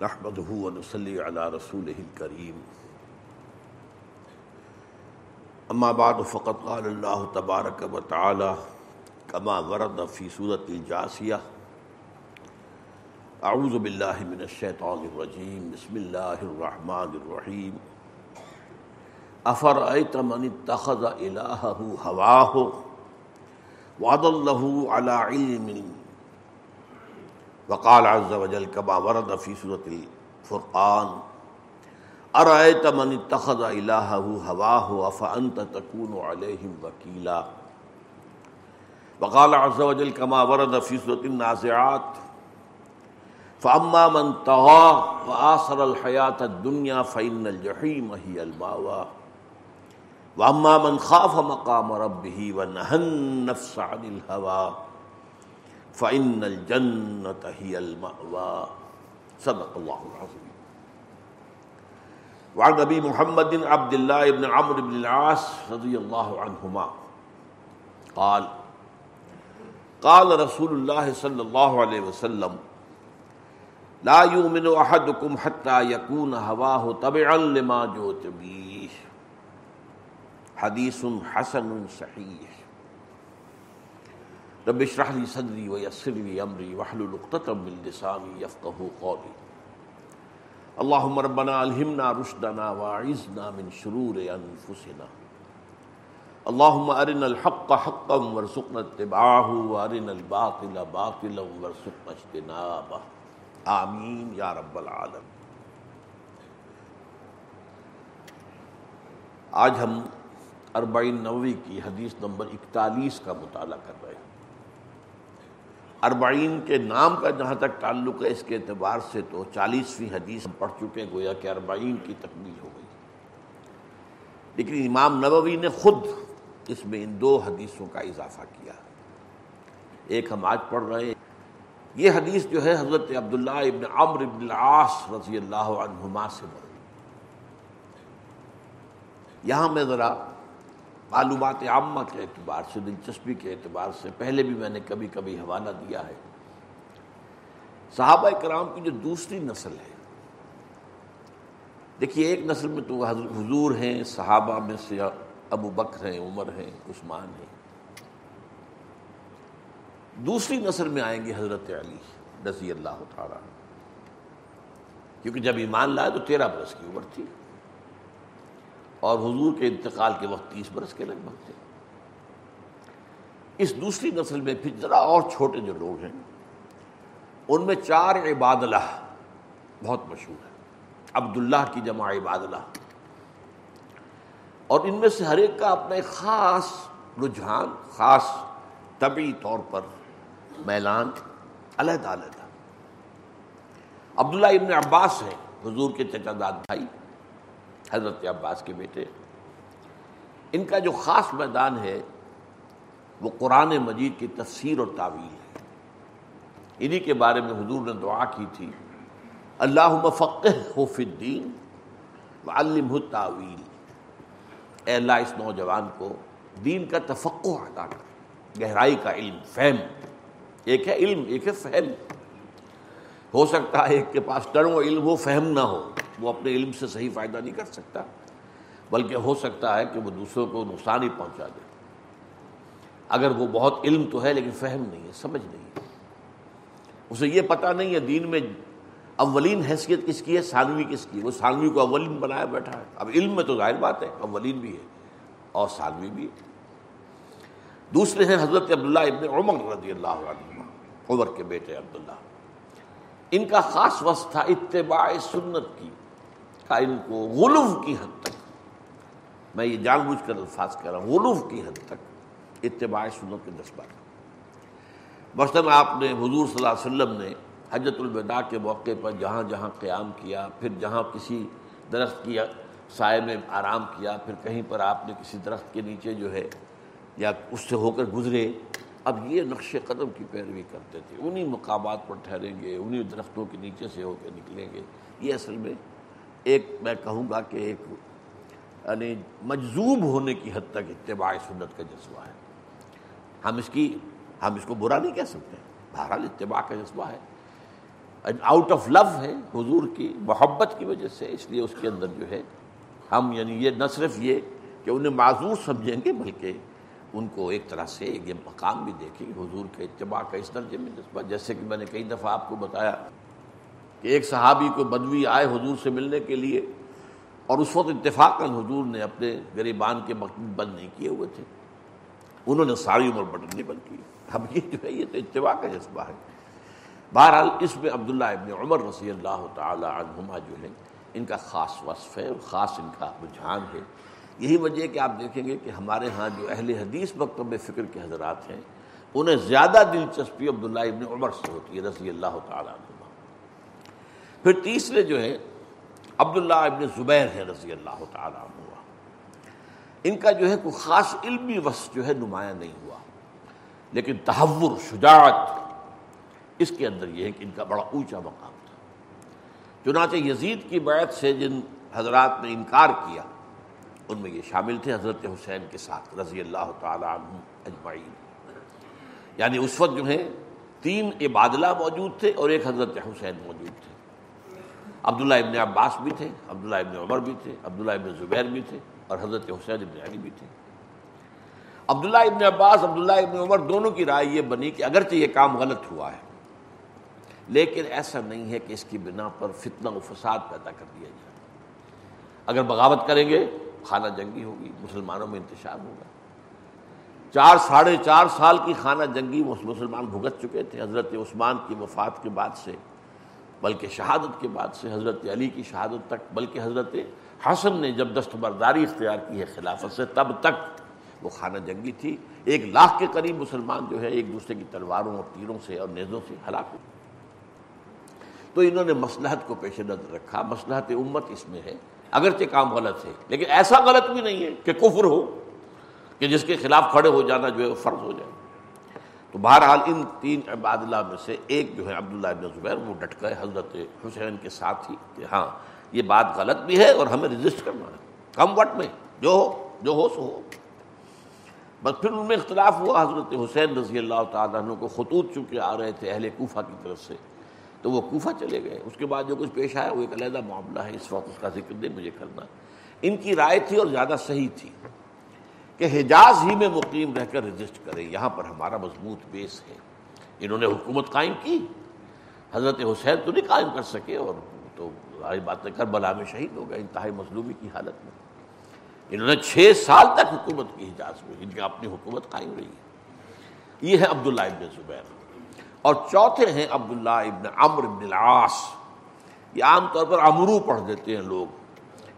نحمده ونصلي على رسوله الكريم. اما بعد، فقد قال الله تبارك وتعالى كما ورد في سورة الجاسية اعوذ بالله من الشيطان الرجيم، بسم الله الرحمن الرحيم. افرأيت من اتخذ الهه هواه وأضله على علم وقال عز وجل كما ورد في سورة الفرقان، أرأيت من اتخذ إلهه هواه أفأنت تكون عليهم وكيلا؟ وقال عز وجل كما ورد في سورة النازعات، فأما من طغى وآثر الحياة الدنيا فإن الجحيم هي المأوى. وأما من خاف مقام ربه ونهى النفس عن الهوى. فإن الجنة هي المأوى. صدق الله العظيم وعن نبي محمد عبد الله بن عمرو بن العاص رضي الله عنهما قال قال رسول الله صلى الله عليه وسلم، لا يؤمن أحدكم حتى يكون هواه تبعا لما جئت به حديث حسن صحيح رب اشرح لي صدري ويسر لي امري واحلل عقدة من لساني يفقهوا قولي. اللهم ربنا الهمنا رشدنا واعذنا من شرور انفسنا اللهم ارنا الحق حقا وارزقنا اتباعه وارنا الباطل باطلا وارزقنا اجتنابه. آمین یا رب العالم آج ہم اربعین نوی کی حدیث نمبر اکتالیس کا مطالعہ کر رہے ہیں۔ اربعین کے نام کا جہاں تک تعلق ہے، اس کے اعتبار سے تو چالیسویں حدیث پڑھ چکے گویا کہ اربعین کی تکمیل ہو گئی۔ لیکن امام نووی نے خود اس میں ان دو حدیثوں کا اضافہ کیا۔ ایک ہم آج پڑھ رہے ہیں۔ یہ حدیث جو ہے، حضرت عبداللہ ابن عمر ابن العاص رضی اللہ عنہما سے مروی۔ یہاں میں ذرا معلومات عامہ کے اعتبار سے، دلچسپی کے اعتبار سے، پہلے بھی میں نے کبھی کبھی حوالہ دیا ہے۔ صحابہ کرام کی جو دوسری نسل ہے، دیکھیے ایک نسل میں تو حضور ہیں، صحابہ میں سے ابو بکر ہیں، عمر ہیں، عثمان ہیں۔ دوسری نسل میں آئیں گے حضرت علی رضی اللہ تعالیٰ کیونکہ جب ایمان لائے تو تیرہ برس کی عمر تھی۔ اور حضور کے انتقال کے وقت تیس برس کے لگ بھگ تھے۔ اس دوسری نسل میں پھر ذرا اور چھوٹے جو لوگ ہیں، ان میں چار عباد اللہ بہت مشہور ہے عبداللہ کی جمع عباد اللہ۔ اور ان میں سے ہر ایک کا اپنا ایک خاص رجحان، خاص طبعی طور پر میلان، علیحدہ علیحدہ۔ عبداللہ ابن عباس ہیں، حضور کے چچا داد بھائی۔ حضرت عباس کے بیٹے، ان کا جو خاص میدان ہے، وہ قرآن مجید کی تفسیر اور تعویل ہے۔ انہی کے بارے میں حضور نے دعا کی تھی اللہ مفق فی الدین وعلمہ تعویل اے اللہ، اس نوجوان کو دین کا تفقع عطا کر، گہرائی کا علم، فہم۔ ایک ہے علم، ایک ہے فہم۔ ہو سکتا ہے ایک کے پاس ٹرم علم ہو، فہم نہ ہو۔ وہ اپنے علم سے صحیح فائدہ نہیں کر سکتا، بلکہ ہو سکتا ہے کہ وہ دوسروں کو نقصان ہی پہنچا دے۔ اگر وہ بہت علم تو ہے لیکن فہم نہیں ہے، سمجھ نہیں ہے۔ اسے یہ پتہ نہیں ہے دین میں اولین حیثیت کس کی ہے، ثانوی کس کی وہ ثانوی کو اولین بنایا بیٹھا ہے۔ اب علم میں تو ظاہر بات ہے، اولین بھی ہے اور ثانوی بھی ہے۔ دوسرے ہیں حضرت عبداللہ ابن عمر رضی اللہ عنہ عمر کے بیٹے عبداللہ۔ ان کا خاص وصف تھا اتباع سنت کی۔ کا ان کو غلوف کی حد تک۔ میں یہ جان بوجھ کر الفاظ کہہ رہا ہوں، غلوف کی حد تک اتباع سنت کے جذبہ مثلاً آپ نے حضور صلی اللہ علیہ وسلم نے حجت الوداع کے موقع پر جہاں جہاں قیام کیا، پھر جہاں کسی درخت کی سائے میں آرام کیا، پھر کہیں پر آپ نے کسی درخت کے نیچے جو ہے یا اس سے ہو کر گزرے۔ اب یہ نقش قدم کی پیروی کرتے تھے۔ انہی مقامات پر ٹھہریں گے، انہی درختوں کے نیچے سے ہو کے نکلیں گے۔ یہ اصل میں ایک میں کہوں گا کہ ایک یعنی مجذوب ہونے کی حد تک اتباع سنت کا جذبہ ہے۔ ہم اس کی، ہم اس کو برا نہیں کہہ سکتے۔ بہرحال اتباع کا جذبہ ہے۔ آؤٹ آف لو ہے حضور کی، محبت کی وجہ سے۔ اس لیے اس کے اندر جو ہے، ہم یعنی یہ نہ صرف یہ کہ انہیں معذور سمجھیں گے، بلکہ ان کو ایک طرح سے یہ مقام بھی دیکھیں۔ حضور کے اتباع کا اس درجے میں جذبہ، جیسے کہ میں نے کئی دفعہ آپ کو بتایا۔ کہ ایک صحابی کو بدوی آئے حضور سے ملنے کے لیے اور اس وقت اتفاق حضور نے اپنے غریبان کے مقبول بند نہیں کیے ہوئے تھے۔ انہوں نے ساری عمر بٹن نہیں بند کی۔ اب یہ جو ہے، یہ تو اتباع کا جذبہ ہے۔ بہرحال اس میں عبداللہ ابن عمر رضی اللہ تعالی عنہما جو ہے ان کا خاص وصف ہے اور خاص ان کا رجحان ہے۔ یہی وجہ ہے کہ آپ دیکھیں گے کہ ہمارے ہاں جو اہل حدیث مکتب فکر کے حضرات ہیں، انہیں زیادہ دلچسپی عبداللہ ابن عمر سے ہوتی ہے، رضی اللہ تعالیٰ عنہ۔ پھر تیسرے جو ہے عبداللہ ابن زبیر ہے رضی اللہ تعالیٰ عنہ۔ ان کا جو ہے کوئی خاص علمی وصف جو ہے نمایاں نہیں ہوا۔ لیکن تحور، شجاعت، اس کے اندر یہ ہے کہ ان کا بڑا اونچا مقام تھا۔ چنانچہ یزید کی بیعت سے جن حضرات نے انکار کیا، ان میں یہ شامل تھے حضرت حسین کے ساتھ رضی اللہ تعالیٰ عنہ اجمعین۔ یعنی اس وقت جو ہے تین عبادلہ موجود تھے اور ایک حضرت حسین موجود تھے۔ عبداللہ ابن عباس بھی تھے، عبداللہ ابن عمر بھی تھے، عبداللہ ابن زبیر بھی تھے اور حضرت حسین ابن علی بھی تھے۔ عبداللہ ابن عباس، عبداللہ ابن عمر دونوں کی رائے یہ بنی کہ اگرچہ یہ کام غلط ہوا ہے، لیکن ایسا نہیں ہے کہ اس کی بنا پر فتنہ و فساد پیدا کر دیا جائے۔ اگر بغاوت کریں گے، خانہ جنگی ہوگی، مسلمانوں میں انتشار ہوگا۔ چار، ساڑھے چار سال کی خانہ جنگی مسلمان بھگت چکے تھے، حضرت عثمان کی وفات کے بعد سے۔ بلکہ شہادت کے بعد سے حضرت علی کی شہادت تک، بلکہ حضرت حسن نے جب دستبرداری اختیار کی ہے خلافت سے، تب تک وہ خانہ جنگی تھی۔ ایک لاکھ کے قریب مسلمان جو ہے ایک دوسرے کی تلواروں اور تیروں سے اور نیزوں سے ہلاک ہو تو انہوں نے مسلحت کو پیش نظر رکھا۔ مسلحت امت اس میں ہے۔ اگرچہ کام غلط ہے، لیکن ایسا غلط بھی نہیں ہے کہ کفر ہو، کہ جس کے خلاف کھڑے ہو جانا جو ہے فرض ہو جائے۔ تو بہرحال ان تین عبادلہ میں سے ایک جو ہے عبداللہ ابن زبیر، وہ ڈٹ گئے حضرت حسین کے ساتھ ہی کہ ہاں یہ بات غلط بھی ہے اور ہمیں رجسٹ کرنا ہے۔ کم وٹ میں، جو ہو جو ہو سو ہو۔ بس پھر ان میں اختلاف ہوا، حضرت حسین رضی اللہ تعالیٰ عنہ کو خطوط چونکہ آ رہے تھے اہل کوفہ کی طرف سے۔ تو وہ کوفہ چلے گئے۔ اس کے بعد جو کچھ پیش آیا، وہ ایک علیحدہ معاملہ ہے، اس وقت اس کا ذکر دے مجھے کرنا۔ ان کی رائے تھی اور زیادہ صحیح تھی۔ کہ حجاز ہی میں مقیم رہ کر رجسٹ کریں یہاں پر ہمارا مضبوط بیس ہے۔ انہوں نے حکومت قائم کی، حضرت حسین تو نہیں قائم کر سکے اور تو ظاہر بات کربلا میں شہید ہو گئے، انتہائی مظلومی کی حالت میں۔ انہوں نے چھ سال تک حکومت کی حجاز میں جن کی اپنی حکومت قائم رہی ہے۔ یہ ہے عبداللہ ابن زبیر۔ اور چوتھے ہیں عبداللہ ابن عمر ابن العاص۔ یہ عام طور پر امرو پڑھ دیتے ہیں لوگ۔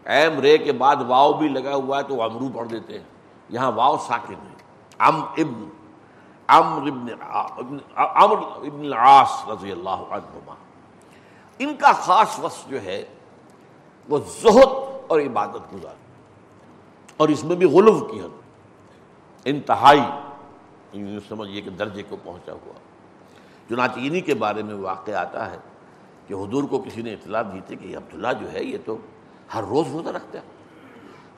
ایم رے کے بعد واؤ بھی لگا ہوا ہے تو امرو پڑھ دیتے ہیں۔ یہاں واؤ ساکن ہے۔ ام ابن عمر ابن عمر ابن العاص رضی اللہ عنہما۔ ان کا خاص وصف جو ہے، وہ زہد اور عبادت گزار۔ اور اس میں بھی غلو کی حد۔ انتہائی سمجھیے کہ درجے کو پہنچا ہوا۔ چنانچہ انہی کے بارے میں واقع آتا ہے کہ حضور کو کسی نے اطلاع دی تھی کہ عبداللہ جو ہے، یہ تو ہر روز روزہ رکھتا ہے۔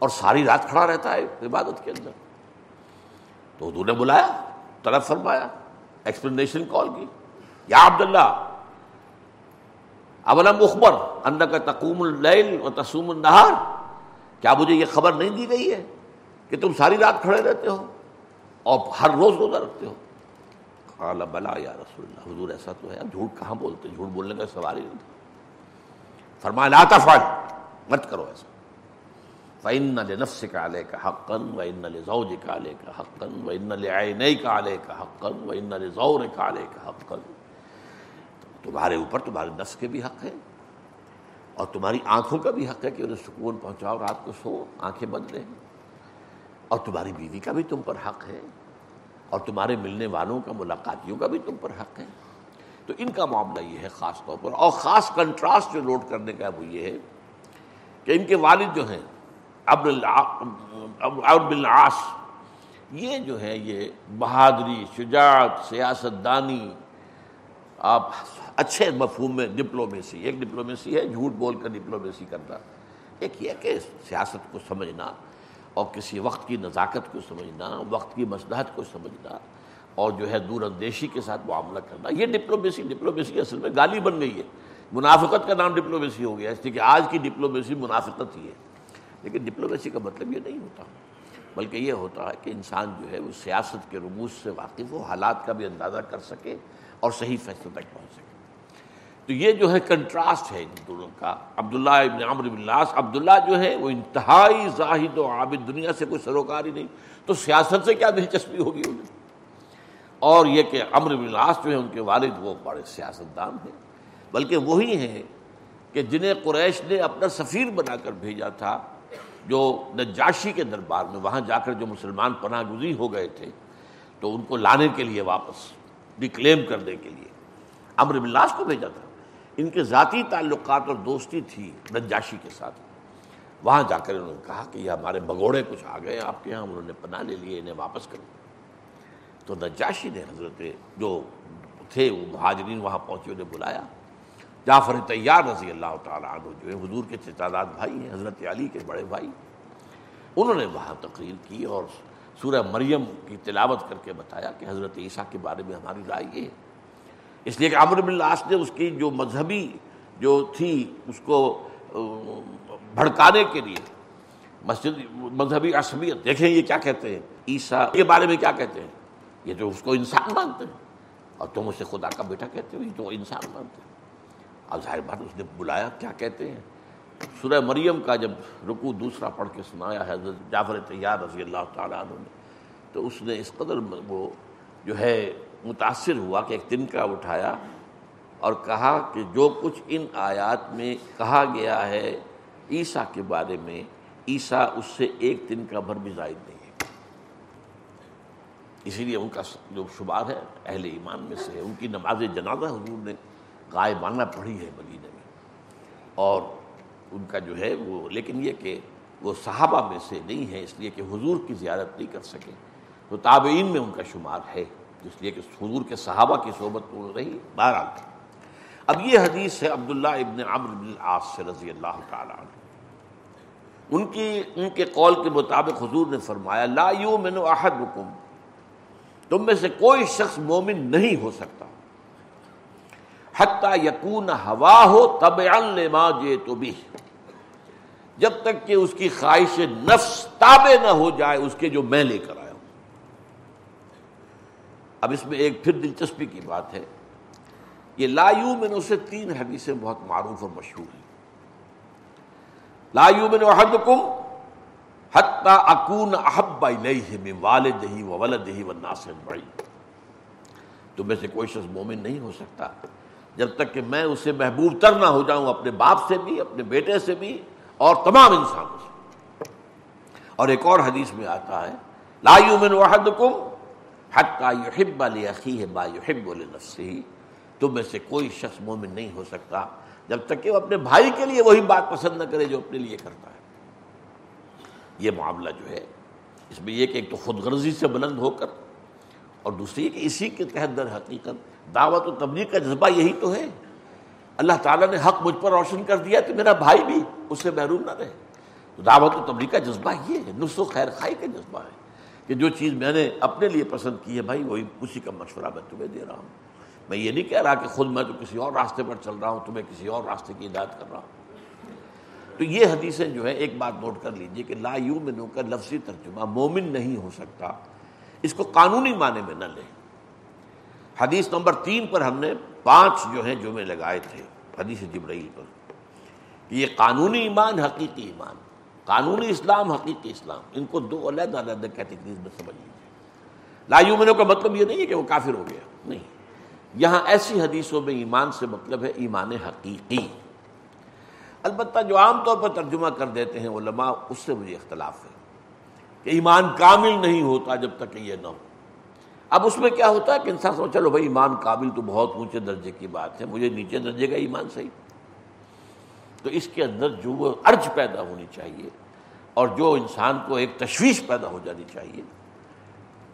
اور ساری رات کھڑا رہتا ہے عبادت کے اندر۔ تو حضور نے بلایا، طلب فرمایا ایکسپلینیشن کال کی۔ یا عبداللہ، اولم اخبر اندر کا تقوم اللیل و تسوم النہار؟ کیا مجھے یہ خبر نہیں دی گئی ہے کہ تم ساری رات کھڑے رہتے ہو اور ہر روز روزہ رکھتے ہو؟ قال، بلا یا رسول اللہ، حضور ایسا تو ہے، اب جھوٹ کہاں بولتے؟ جھوٹ بولنے کا سوال ہی نہیں تھا۔ فرمایا، لا تفعل، مت کرو ایسا۔ فَإِنَّ لِنَفْسِكَ عَلَيْكَ حَقًّا وَإِنَّ لِزَوْجِكَ عَلَيْكَ حَقًّا وَإِنَّ لِعَيْنَيْكَ عَلَيْكَ حَقًّا وَإِنَّ لِزَوْرِكَ عَلَيْكَ حَقًّا تمہارے اوپر تمہارے نفس کے بھی حق ہے اور تمہاری آنکھوں کا بھی حق ہے کہ انہیں سکون پہنچاؤ، رات کو سو، آنکھیں بند رہیں۔ اور تمہاری بیوی کا بھی تم پر حق ہے اور تمہارے ملنے والوں کا، ملاقاتیوں کا بھی تم پر حق ہے۔ تو ان کا معاملہ یہ ہے خاص طور پر اور خاص کنٹراسٹ جو نوٹ کرنے کا وہ یہ ہے کہ ان کے والد جو ہیں العاص. یہ جو ہے، یہ بہادری، شجاعت سیاست دانی آپ اچھے مفہوم میں ڈپلومیسی، ایک ڈپلومیسی ہے، جھوٹ بول کر ڈپلومیسی کرنا ایک یہ کہ سیاست کو سمجھنا اور کسی وقت کی نزاکت کو سمجھنا، وقت کی مسلحت کو سمجھنا اور جو ہے دور اندیشی کے ساتھ معاملہ کرنا، یہ ڈپلومیسی ڈپلومیسی اصل میں گالی بن گئی ہے۔ منافقت کا نام ڈپلومیسی ہو گیا، اس لیے کہ آج کی ڈپلومیسی منافقت ہی ہے۔ لیکن ڈپلومیسی کا مطلب یہ نہیں ہوتا۔ بلکہ یہ ہوتا ہے کہ انسان جو ہے وہ سیاست کے رموز سے واقف ہو، حالات کا بھی اندازہ کر سکے اور صحیح فیصلے تک پہنچ سکے۔ تو یہ جو ہے کنٹراسٹ ہے ان دونوں کا۔ عبداللہ ابن عمر بن لاس عبداللہ جو ہے وہ انتہائی زاہد و عابد دنیا سے کوئی سروکار ہی نہیں، تو سیاست سے کیا دلچسپی ہوگی انہیں؟ اور یہ کہ بن لاس جو ہے ان کے والد وہ بڑے سیاستدان ہیں۔ بلکہ وہی ہیں کہ جنہیں قریش نے اپنا سفیر بنا کر بھیجا تھا جو نجاشی کے دربار میں وہاں جا کر جو مسلمان پناہ گزی ہو گئے تھے، تو ان کو لانے کے لیے واپس ڈکلیم کرنے کے لیے۔ امر بلاس کو بھیجا تھا۔ ان کے ذاتی تعلقات اور دوستی تھی نجاشی کے ساتھ۔ وہاں جا کر انہوں نے کہا کہ یہ ہمارے بگوڑے کچھ آ گئے، آپ کے یہاں انہوں نے پناہ لے لیے، انہیں واپس کر تو نجاشی نے حضرت جو تھے، وہ مہاجرین وہاں پہنچے، انہیں بلایا۔ جعفر تیار رضی اللہ تعالیٰ عنہ جو ہے حضور کے تعداد بھائی ہیں، حضرت علی کے بڑے بھائی انہوں نے وہاں تقریر کی اور سورہ مریم کی تلاوت کر کے بتایا کہ حضرت عیسیٰ کے بارے میں ہماری رائے یہ ہے۔ اس لیے کہ عمر بن نے اس کی جو مذہبی جو تھی، اس کو بھڑکانے کے لیے مسجد، مذہبی عصبیت، دیکھیں یہ کیا کہتے ہیں؟ عیسیٰ کے بارے میں کیا کہتے ہیں؟ یہ جو اس کو انسان مانتے ہیں۔ اور تم اسے خدا کا بیٹا کہتے ہو، یہ تو انسان مانتے ہیں۔ اب ظاہر بات اس نے بلایا، کیا کہتے ہیں؟ سورہ مریم کا جب رکو دوسرا پڑھ کے سنایا ہے، حضرت جعفر تیار رضی اللہ تعالیٰ عنہ نے، تو اس نے اس قدر وہ جو ہے متاثر ہوا کہ ایک تنکا اٹھایا اور کہا کہ جو کچھ ان آیات میں کہا گیا ہے عیسیٰ کے بارے میں، عیسیٰ اس سے ایک تنکا بھر بھی زائد نہیں ہے۔ اسی لیے ان کا جو شمار ہے، اہل ایمان میں سے ہے۔ ان کی نماز جنازہ حضور نے غائبانہ پڑھی ہے مدینہ میں۔ اور ان کا جو ہے وہ، لیکن یہ کہ وہ صحابہ میں سے نہیں ہے اس لیے کہ حضور کی زیارت نہیں کر سکے۔ تو تابعین میں ان کا شمار ہے اس لیے کہ حضور کے صحابہ کی صحبت رہی بہرحال۔ اب یہ حدیث ہے عبداللہ ابن عمر بن العاص سے رضی اللہ تعالیٰ عنہ۔ ان کی، ان کے قول کے مطابق حضور نے فرمایا، لا یومن احدکم، تم میں سے کوئی شخص مومن نہیں ہو سکتا۔ حتیٰ یقون ہوا ہو تب لما جے تو بھی جب تک کہ اس کی خواہش نفس تابع نہ ہو جائے، اس کے جو میں لے کر آیا ہوں۔ اب اس میں ایک پھر دلچسپی کی بات ہے۔ یہ لایو میں اسے تین حدیثیں بہت معروف اور مشہور ہیں۔ لایو میں حدکم حتیٰ اکون احب الیہ من والدہی و ولدہی و ناصر بڑی تو میں سے کوئی شخص مومن نہیں ہو سکتا۔ جب تک کہ میں اسے محبوب تر نہ ہو جاؤں، اپنے باپ سے بھی، اپنے بیٹے سے بھی، اور تمام انسانوں سے اور ایک اور حدیث میں آتا ہے، لا یومن وحدکم حتی یحب لأخیہ ما یحب لنفسہ۔ تم میں سے کوئی شخص مومن نہیں ہو سکتا جب تک کہ وہ اپنے بھائی کے لیے وہی بات پسند نہ کرے جو اپنے لیے کرتا ہے۔ یہ معاملہ جو ہے، اس میں یہ کہ ایک تو خود غرضی سے بلند ہو کر، اور دوسری کہ اسی کے تحت در حقیقت دعوت و تبلیغ کا جذبہ یہی تو ہے۔ اللہ تعالیٰ نے حق مجھ پر روشن کر دیا کہ میرا بھائی بھی اس سے محروم نہ رہے۔ تو دعوت و تبلیغ کا جذبہ یہ ہے نص و خیر خائی کا جذبہ ہے کہ جو چیز میں نے اپنے لیے پسند کی ہے بھائی، وہی اسی کا مشورہ میں تمہیں دے رہا ہوں۔ میں یہ نہیں کہہ رہا کہ خود میں تو کسی اور راستے پر چل رہا ہوں، تمہیں کسی اور راستے کی ہدایت کر رہا ہوں۔ تو یہ حدیثیں جو ہے ایک بات نوٹ کر لیجیے کہ لا یو کا لفظی ترجمہ مومن نہیں ہو سکتا، اس کو قانونی معنی میں نہ لیں۔ حدیث نمبر تین پر ہم نے پانچ جو ہیں جمعے لگائے تھے، حدیث جبرائیل پر، کہ یہ قانونی ایمان، حقیقی ایمان، قانونی اسلام، حقیقی اسلام، ان کو دو علیحدہ علیحدہ کیٹیگریز میں سمجھ لیجیے لا کا مطلب یہ نہیں ہے کہ وہ کافر ہو گیا، نہیں۔ یہاں ایسی حدیثوں میں ایمان سے مطلب ہے ایمان حقیقی۔ البتہ جو عام طور پر ترجمہ کر دیتے ہیں علماء، اس سے مجھے اختلاف ہے کہ ایمان کامل نہیں ہوتا جب تک کہ یہ نہ ہو۔ اب اس میں کیا ہوتا ہے کہ انسان سمجھ چلو بھائی، ایمان قابل تو بہت اونچے درجے کی بات ہے، مجھے نیچے درجے کا ایمان صحیح۔ تو اس کے اندر جو وہ ارج پیدا ہونی چاہیے اور جو انسان کو ایک تشویش پیدا ہو جانی چاہیے،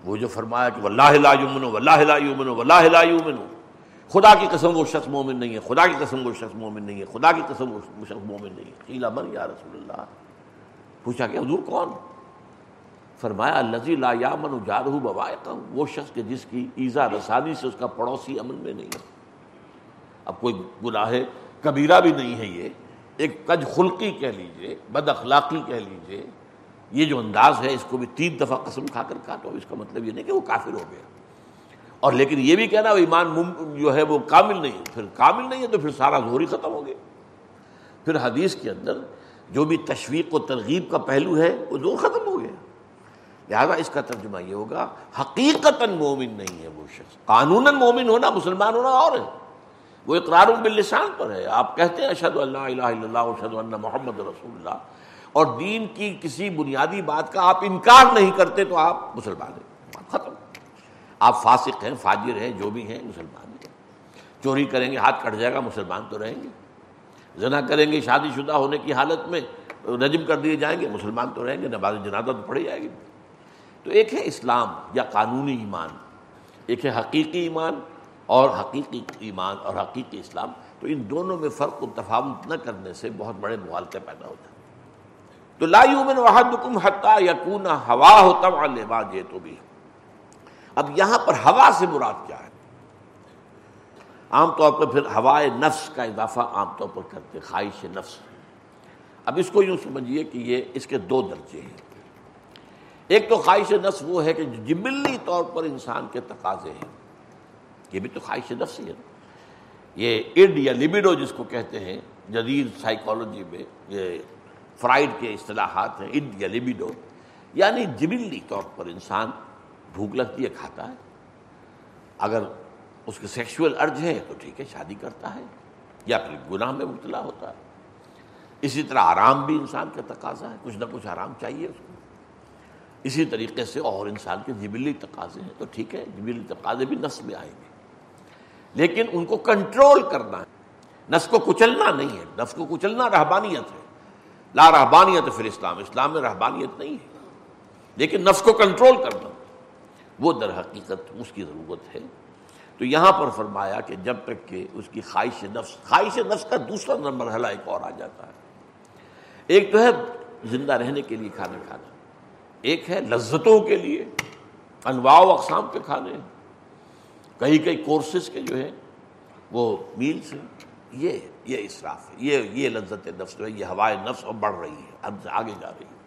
وہ جو فرمایا کہ واللہ لا یومن واللہ لا یومن واللہ لا یومن خدا کی قسم وہ شخص مومن نہیں ہے، خدا کی قسم وہ شخص مومن نہیں ہے، خدا کی قسم وہ شخص مومن نہیں ہے۔ قیل من یا رسول اللہ؟ پوچھا کہ حضور کون؟ فرمایا لذی لا یامن جارہ بوائقہ، وہ شخص کے جس کی ایزا رسانی سے اس کا پڑوسی امن میں نہیں ہے۔ اب کوئی گناہ کبیرہ بھی نہیں ہے یہ۔ ایک کج خلقی کہہ لیجیے، بد اخلاقی کہہ لیجیے۔ یہ جو انداز ہے، اس کو بھی تین دفعہ قسم کھا کر کھاتا اس کا مطلب یہ نہیں کہ وہ کافر ہو گیا۔ اور لیکن یہ بھی کہنا ایمان جو ہے، وہ کامل نہیں پھر کامل نہیں ہے تو پھر سارا زور ہی ختم ہو گیا۔ پھر حدیث کے اندر جو بھی تشویق و ترغیب کا پہلو ہے، وہ زور ختم ہو گیا۔ لہٰذا اس کا ترجمہ یہ ہوگا حقیقت مومن نہیں ہے وہ شخص۔ قانون مومن ہونا، مسلمان ہونا اور ہے۔ وہ اقرار باللسان پر ہے۔ آپ کہتے ہیں اشد اللہ الہ الا اللہ اشد اللہ محمد رسول اللہ۔ اور دین کی کسی بنیادی بات کا آپ انکار نہیں کرتے تو آپ مسلمان ہیں۔ ختم۔ آپ فاسق ہیں، فاجر ہیں، جو بھی ہیں، مسلمان ہیں۔ چوری کریں گے، ہاتھ کٹ جائے گا، مسلمان تو رہیں گے۔ زنا کریں گے، شادی شدہ ہونے کی حالت میں رجم کر دیے جائیں گے، مسلمان تو رہیں گے، نماز جنازہ تو پڑھی جائے گی۔ تو ایک ہے اسلام یا قانونی ایمان، ایک ہے حقیقی ایمان اور حقیقی ایمان اور حقیقی اسلام، تو ان دونوں میں فرق و تفاوت نہ کرنے سے بہت بڑے مغالطے پیدا ہو جاتے تو لا یومن وحدکم حتی یکون ہوا ہو تب لبا جے تو بھی اب یہاں پر ہوا سے مراد کیا ہے؟ عام طور پر پھر ہوائے نفس کا اضافہ عام طور پر کرتے خواہش نفس۔ اب اس کو یوں سمجھیے کہ یہ اس کے دو درجے ہیں۔ ایک تو خواہش نفس وہ ہے کہ جبلی طور پر انسان کے تقاضے ہیں۔ یہ بھی تو خواہش نفس ہی ہے۔ یہ اڈ یا لبیڈو جس کو کہتے ہیں، جدید سائیکالوجی میں یہ فرائڈ کے اصطلاحات ہیں، اڈ یا لبیڈو یعنی جبلی طور پر انسان بھوک لگتی ہے، کھاتا ہے۔ اگر اس کے سیکشول ارج ہے تو ٹھیک ہے، شادی کرتا ہے۔ یا پھر گناہ میں مبتلا ہوتا ہے۔ اسی طرح آرام بھی انسان کا تقاضا ہے۔ کچھ نہ کچھ آرام چاہیے اس کو۔ اسی طریقے سے اور انسان کے جبلی تقاضے ہیں، تو ٹھیک ہے، جبلی تقاضے بھی نس میں آئیں گے۔ لیکن ان کو کنٹرول کرنا ہے۔ نفس کو کچلنا نہیں ہے نفس کو کچلنا رہبانیت ہے۔ لا رہبانیت پھر اسلام اسلام میں رہبانیت نہیں ہے۔ لیکن نفس کو کنٹرول کرنا، وہ در حقیقت اس کی ضرورت ہے۔ تو یہاں پر فرمایا کہ جب تک کہ اس کی خواہش نفس خواہش نفس کا دوسرا مرحلہ ایک اور آ جاتا ہے۔ ایک تو ہے زندہ رہنے کے لیے کھانا کھانا۔ ایک ہے لذتوں کے لیے، انواع و اقسام کے کھانے۔ کئی کئی کورسز کے جو ہے وہ میلس ہیں۔ یہ یہ اسراف ہے۔ یہ یہ لذت نفس جو ہے، یہ ہوائے نفس اور بڑھ رہی ہے ہم سے آگے جا رہی ہے۔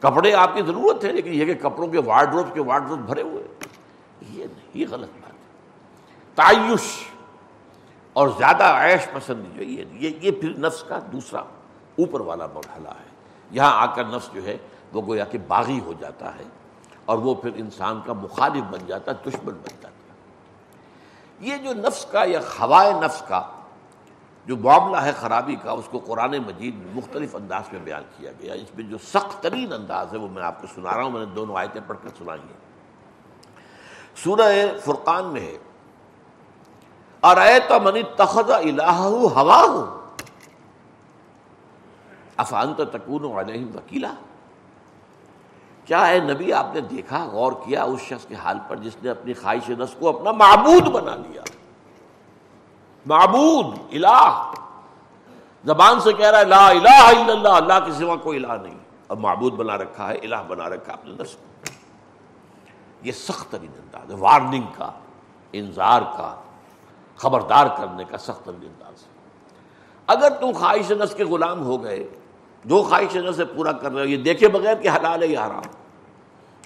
کپڑے آپ کی ضرورت ہے لیکن یہ کہ کپڑوں کے وارڈروب کے وارڈروب بھرے ہوئے۔ یہ نہیں، یہ غلط بات ہے۔ تعیش اور زیادہ عیش پسند جو یہ یہ پھر نفس کا دوسرا اوپر والا مرحلہ ہے۔ یہاں آ کر نفس جو ہے وہ گویا کہ باغی ہو جاتا ہے اور وہ پھر انسان کا مخالف بن جاتا ہے، دشمن بن جاتا ہے۔ یہ جو نفس کا یا ہوائے نفس کا جو معاملہ ہے خرابی کا، اس کو قرآن مجید مختلف انداز میں بیان کیا گیا۔ اس میں جو سخت ترین انداز ہے وہ میں آپ کو سنا رہا ہوں، میں نے دونوں آیتیں پڑھ کر سنائی ہیں۔ سورہ فرقان میں ہے اور منی تخذ الہ ہوا ہو افانت تکون علیہم وکیلا؟ کیا ہے نبی؟ آپ نے دیکھا، غور کیا اس شخص کے حال پر جس نے اپنی خواہش نس کو اپنا معبود بنا لیا۔ معبود، الہ۔ زبان سے کہہ رہا ہے، لا الہ الا اللہ اللہ کے سوا کوئی الہ نہیں۔ اب معبود بنا رکھا ہے، الہ بنا رکھا اپنے نس کو۔ یہ سخت ترین انداز ہے وارننگ کا، انذار کا، خبردار کرنے کا سخت ترین انداز ہے۔ اگر تم خواہش نس کے غلام ہو گئے، جو خواہش نس سے پورا کر رہے ہو، یہ دیکھے بغیر کہ حلال ہے یا حرام۔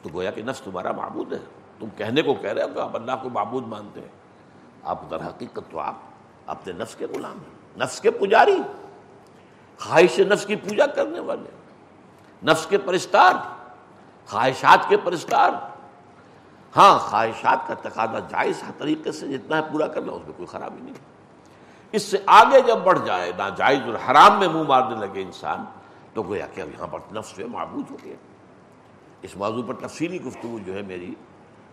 تو گویا کہ نفس تمہارا معبود ہے۔ تم کہنے کو کہہ رہے ہو کہ آپ اللہ کو معبود مانتے ہیں۔ آپ در حقیقت تو آپ اپنے نفس کے غلام ہیں۔ نفس کے پجاری۔ خواہش نفس کی پوجا کرنے والے۔ نفس کے پرستار۔ خواہشات کے پرستار۔ ہاں خواہشات کا تقاضا جائز ہر طریقے سے جتنا ہے پورا کرنا، اس میں کوئی خرابی نہیں۔ اس سے آگے جب بڑھ جائے نہ جائز اور حرام میں منہ مارنے لگے انسان، تو گویا کہ اب یہاں پر نفس معبود ہو گیا۔ اس موضوع پر تفصیلی گفتگو جو ہے میری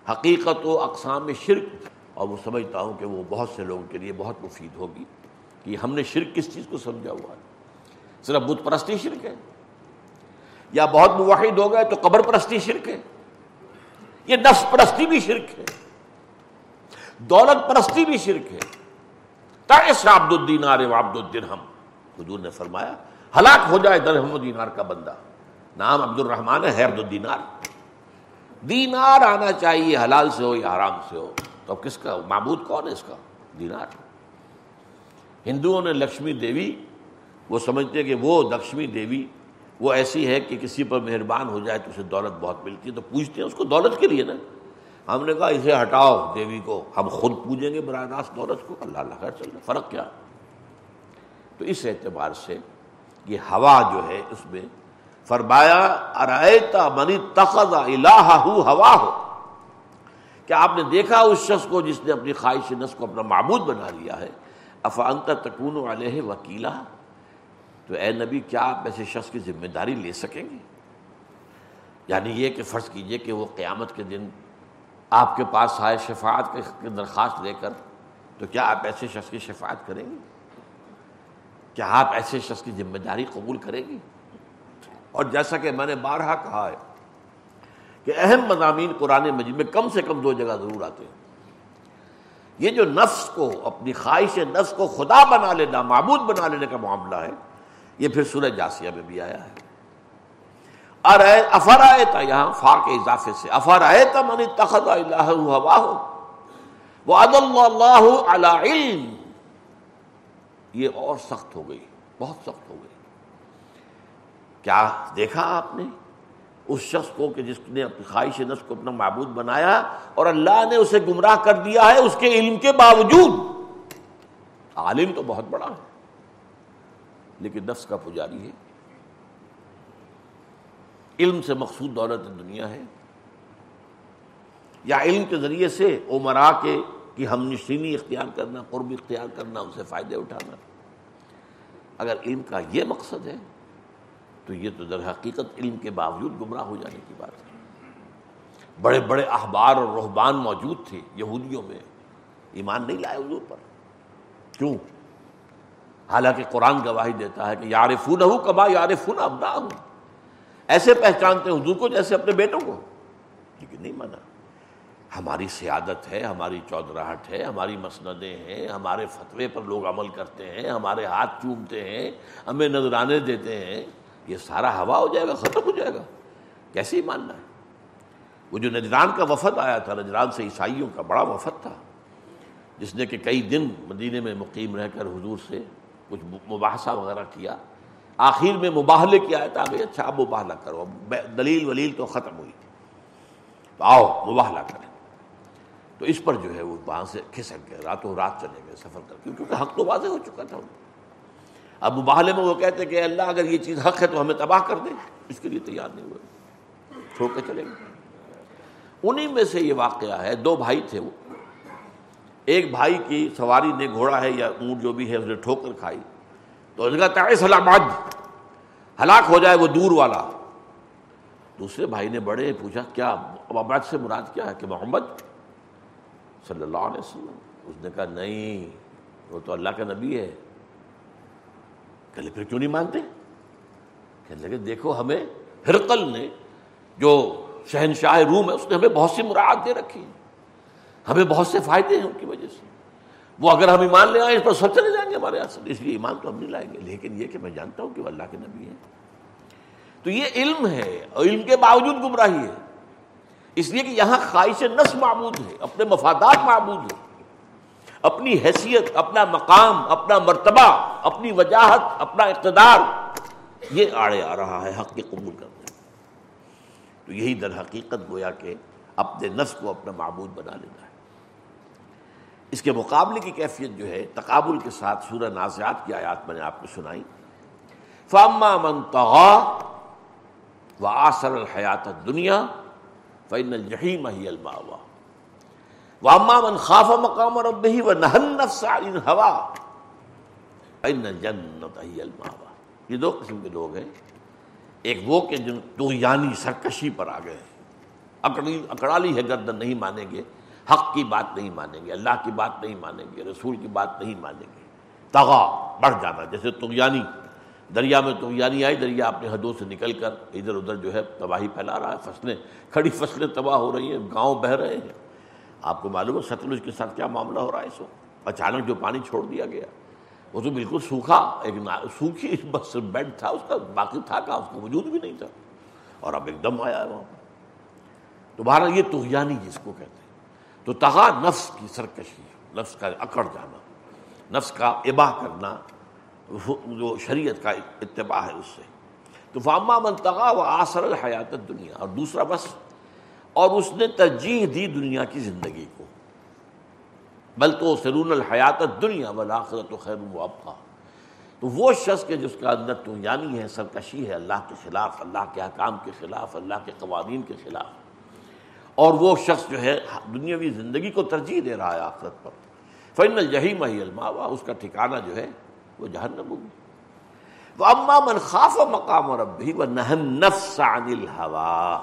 حقیقت و اقسام شرک اور وہ سمجھتا ہوں کہ وہ بہت سے لوگوں کے لیے بہت مفید ہوگی کہ ہم نے شرک کس چیز کو سمجھا ہوا ہے؟ صرف بت پرستی شرک ہے؟ یا بہت موحد ہو گئے تو قبر پرستی شرک ہے؟ یہ نفس پرستی بھی شرک ہے؟ دولت پرستی بھی شرک ہے؟ تائس عبد الدینار و عبد الدرہم، حضور نے فرمایا، ہلاک ہو جائے درہم و دینار کا بندہ۔ نام عبد الرحمان ہے عبد الدینار۔ دینار آنا چاہیے، حلال سے ہو یا حرام سے ہو۔ تو اب کس کا؟ معبود کون ہے اس کا؟ دینار۔ ہندوؤں نے لکشمی دیوی، وہ سمجھتے ہیں کہ وہ لکشمی دیوی، وہ ایسی ہے کہ کسی پر مہربان ہو جائے تو اسے دولت بہت ملتی ہے۔ تو پوچھتے ہیں اس کو دولت کے لیے نا۔ ہم نے کہا، اسے ہٹاؤ دیوی کو۔ ہم خود پوجیں گے براہ راست دولت کو۔ اللہ اللہ خیر چل رہا فرق کیا؟ تو اس اعتبار سے یہ ہوا جو ہے، اس میں فرمایا، ارائیتا منی تخذ الہ ہوا ہو کیا آپ نے دیکھا اس شخص کو جس نے اپنی خواہش نس کو اپنا معبود بنا لیا ہے۔ افانت تکون علیہ وکیلا۔ تو اے نبی، کیا آپ ایسے شخص کی ذمہ داری لے سکیں گے؟ یعنی یہ کہ فرض کیجیے کہ وہ قیامت کے دن آپ کے پاس آئے شفاعت کے درخواست لے کر، تو کیا آپ ایسے شخص کی شفاعت کریں گے؟ کیا آپ ایسے شخص کی ذمہ داری قبول کریں گے؟ اور جیسا کہ میں نے بارہا کہا ہے کہ اہم مضامین قرآن مجید میں کم سے کم دو جگہ ضرور آتے ہیں۔ یہ جو نفس کو، اپنی خواہش نفس کو خدا بنا لینا، معبود بنا لینے کا معاملہ ہے، یہ پھر سورہ جاسیہ میں بھی آیا ہے۔ افرائے تھا یہاں فا کے اضافے سے۔ افرائے تھا من تخت اللہ وہ اللہ علم۔ یہ اور سخت ہو گئی، بہت سخت ہو گئی۔ کیا دیکھا آپ نے؟ اس شخص کو کہ جس نے اپنی خواہش نفس کو اپنا معبود بنایا اور اللہ نے اسے گمراہ کر دیا ہے اس کے علم کے باوجود۔ عالم تو بہت بڑا ہے، لیکن نفس کا پجاری ہے۔ علم سے مقصود دولت دنیا ہے۔ یا علم کے ذریعے سے عمرا کے کی ہم نشینی اختیار کرنا، قرب اختیار کرنا، ان سے فائدے اٹھانا۔ اگر علم کا یہ مقصد ہے تو یہ تو در حقیقت علم کے باوجود گمراہ ہو جانے کی بات ہے۔ بڑے بڑے احبار اور رحبان موجود تھے یہودیوں میں۔ ایمان نہیں لائے حضور پر۔ کیوں؟ حالانکہ قرآن گواہی دیتا ہے کہ یار فون ہوں کبا یار فون ابنا ہوں ایسے پہچانتے ہیں حضور کو جیسے اپنے بیٹوں کو۔ لیکن نہیں مانا۔ ہماری سیادت ہے، ہماری چودراہٹ ہے، ہماری مسندیں ہیں، ہمارے فتوے پر لوگ عمل کرتے ہیں، ہمارے ہاتھ چومتے ہیں، ہمیں نذرانے دیتے ہیں۔ یہ سارا ہوا ہو جائے گا، ختم ہو جائے گا۔ کیسے ہی ماننا ہے وہ جو نجران کا وفد آیا تھا، نجران سے عیسائیوں کا بڑا وفد تھا، جس نے کہ کئی دن مدینے میں مقیم رہ کر حضور سے کچھ مباحثہ وغیرہ کیا۔ آخر میں مباہلے کیا ہے تھا اچھا اب مباہلہ کرو دلیل ولیل تو ختم ہوئی تو آؤ، مباہلہ کریں۔ تو اس پر جو ہے وہ وہاں سے کھسک گئے، راتوں رات چلے گئے سفر کر کے، کیونکہ حق تو واضح ہو چکا تھا۔ اب مباہلے میں وہ کہتے کہ اللہ اگر یہ چیز حق ہے تو ہمیں تباہ کر دیں اس کے لیے تیار نہیں ہوئے۔ چھوڑ کے چلے گئے۔ انہی میں سے یہ واقعہ ہے، دو بھائی تھے وہ۔ ایک بھائی کی سواری نے گھوڑا ہے یا اونٹ جو بھی ہے، اس نے ٹھوکر کھائی۔ تو اس کا سلام ہلاک ہو جائے وہ دور والا۔ دوسرے بھائی نے بڑے پوچھا، کیا اباد سے مراد کیا ہے کہ محمد صلی اللہ علیہ وسلم؟ اس نے کہا، نہیں، وہ تو اللہ کا نبی ہے۔ کہ پھر کیوں نہیں مانتے؟ کہنے لگے، دیکھو ہمیں ہرقل نے جو شہنشاہ روم ہے، اس نے ہمیں بہت سی مراعات دے رکھی ہمیں بہت سے فائدے ہیں ان کی وجہ سے۔ وہ اگر ہم ایمان لے آئے اس پر سب چلے جائیں گے ہمارے یہاں سے۔ اس لیے ایمان تو ہم نہیں لائیں گے۔ لیکن یہ کہ میں جانتا ہوں کہ وہ اللہ کے نبی ہیں۔ تو یہ علم ہے، اور علم کے باوجود گمراہی ہے۔ اس لیے کہ یہاں خواہش نس معبود ہے، اپنے مفادات معبود ہے۔ اپنی حیثیت، اپنا مقام، اپنا مرتبہ، اپنی وجاہت، اپنا اقتدار، یہ آڑے آ رہا ہے، حق کے قبول کرنے تو یہی در حقیقت گویا کہ اپنے نفس کو اپنا معبود بنا لینا ہے۔ اس کے مقابلے کی کیفیت جو ہے، تقابل کے ساتھ سورہ نازیات کی آیات میں نے آپ کو سنائی۔ فاما من تغا و آسر الحیات دنیا فن الجحیم ہی الماوا واما من خاف مقام رب ہی و نہن نفس عن ہوا ان جنت ہی الماوا یہ دو قسم کے لوگ ہیں۔ ایک وہ کہ جن تو یعنی سرکشی پر آ گئے۔ اکڑی اکڑالی ہے گردن نہیں مانیں گے۔ حق کی بات نہیں مانیں گے۔ اللہ کی بات نہیں مانیں گے۔ رسول کی بات نہیں مانیں گے۔ تغا بڑھ جانا۔ جیسے تغیانی دریا میں تغیانی آئی، دریا اپنے حدوں سے نکل کر ادھر ادھر جو ہے تباہی پھیلا رہا ہے۔ فصلیں کھڑی فصلیں تباہ ہو رہی ہیں۔ گاؤں بہہ رہے ہیں۔ آپ کو معلوم ہے ستلج کے ساتھ کیا معاملہ ہو رہا ہے اس وقت؟ اچانک جو پانی چھوڑ دیا گیا۔ وہ تو بالکل سوکھا، ایک سوکھی بس بیڈ تھا، اس کا باقی تھا کا اس کا وجود بھی نہیں تھا۔ اور اب ایک دم آیا ہے وہاں تو بہرحال یہ تغیانی جس کو کہتے ہیں۔ تو تغا نفس کی سرکشی، نفس کا اکڑ جانا، نفس کا اباہ کرنا جو شریعت کا اتباع ہے اس سے۔ تو فاما منتغا و آسر الحیات دنیا اور دوسرا بس اور اس نے ترجیح دی دنیا کی زندگی کو۔ بل تو سرون الحیات دنیا و خیر و ابقا۔ تو وہ شخص کے جس کا اندر تو یعنی ہے، سرکشی ہے، اللہ کے خلاف، اللہ کے حکام کے خلاف، اللہ کے قوانین کے خلاف۔ اور وہ شخص جو ہے، دنیاوی زندگی کو ترجیح دے رہا ہے آخرت پر۔ فن الجہی مہی الماوا اس کا ٹھکانہ جو ہے، وہ جہنم ہوگی وہ اما من خاف و مقام اور اب بھی وہ نہن نفس عن الحوا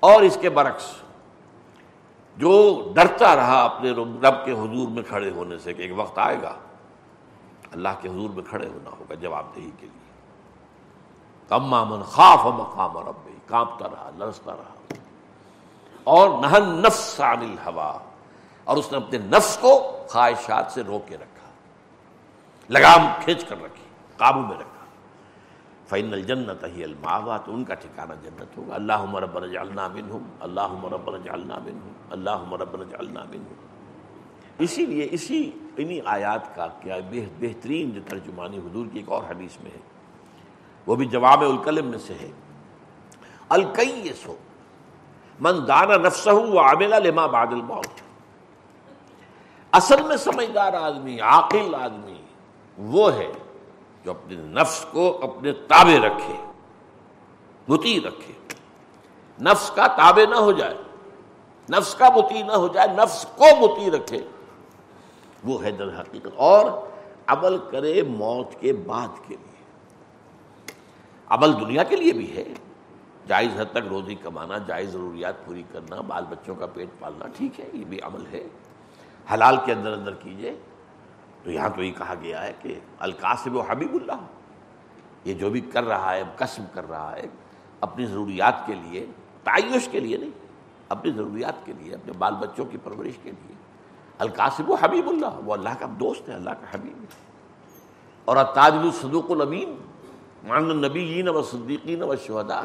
اور اس کے برعکس جو ڈرتا رہا اپنے رب کے حضور میں کھڑے ہونے سے کہ ایک وقت آئے گا، اللہ کے حضور میں کھڑے ہونا ہوگا جواب دہی کے لیے۔ اما من خاف مقام اور اب بھی کانپتا رہا لرستا رہا۔ اور نہن نفس عن الحوا اور اس نے اپنے نفس کو خواہشات سے روک کے رکھا، لگام کھینچ کر رکھی، قابو میں رکھا۔ فین الجنت ہی الماوا تو ان کا ٹھکانہ جنت ہوگا۔ اللہ مرب جالنا بن ہوں اللہ مرب جالنا بن ہوں اللہ مرب جالنا بن ہوں اسی لیے اسی انہی آیات کا کیا بہترین جو ترجمانی حضور کی ایک اور حدیث میں ہے، وہ بھی جواب الکلم میں سے ہے۔ الکئی سو من دانا نفس ہوں وہ عاملہ لما بعد الموت۔ اصل میں سمجھدار آدمی، عاقل آدمی وہ ہے جو اپنے نفس کو اپنے تابع رکھے، متی رکھے۔ نفس کا تابع نہ ہو جائے، نفس کا متی نہ ہو جائے، نفس کو متی رکھے، وہ ہے در حقیقت۔ اور عمل کرے موت کے بعد کے لیے۔ عمل دنیا کے لیے بھی ہے۔ جائز حد تک روزی کمانا، جائز ضروریات پوری کرنا، بال بچوں کا پیٹ پالنا، ٹھیک ہے، یہ بھی عمل ہے۔ حلال کے اندر اندر کیجیے۔ تو یہاں تو یہ کہا گیا ہے کہ القاسب و حبیب اللہ، یہ جو بھی کر رہا ہے، قسم کر رہا ہے، اپنی ضروریات کے لیے، تعیش کے لیے نہیں، اپنی ضروریات کے لیے، اپنے بال بچوں کی پرورش کے لیے۔ القاسب و حبیب اللہ، وہ اللہ کا دوست ہے، اللہ کا حبیب ہے۔ اور تاجل الصدوق الامین مان النبیین و صدیقین و شہدا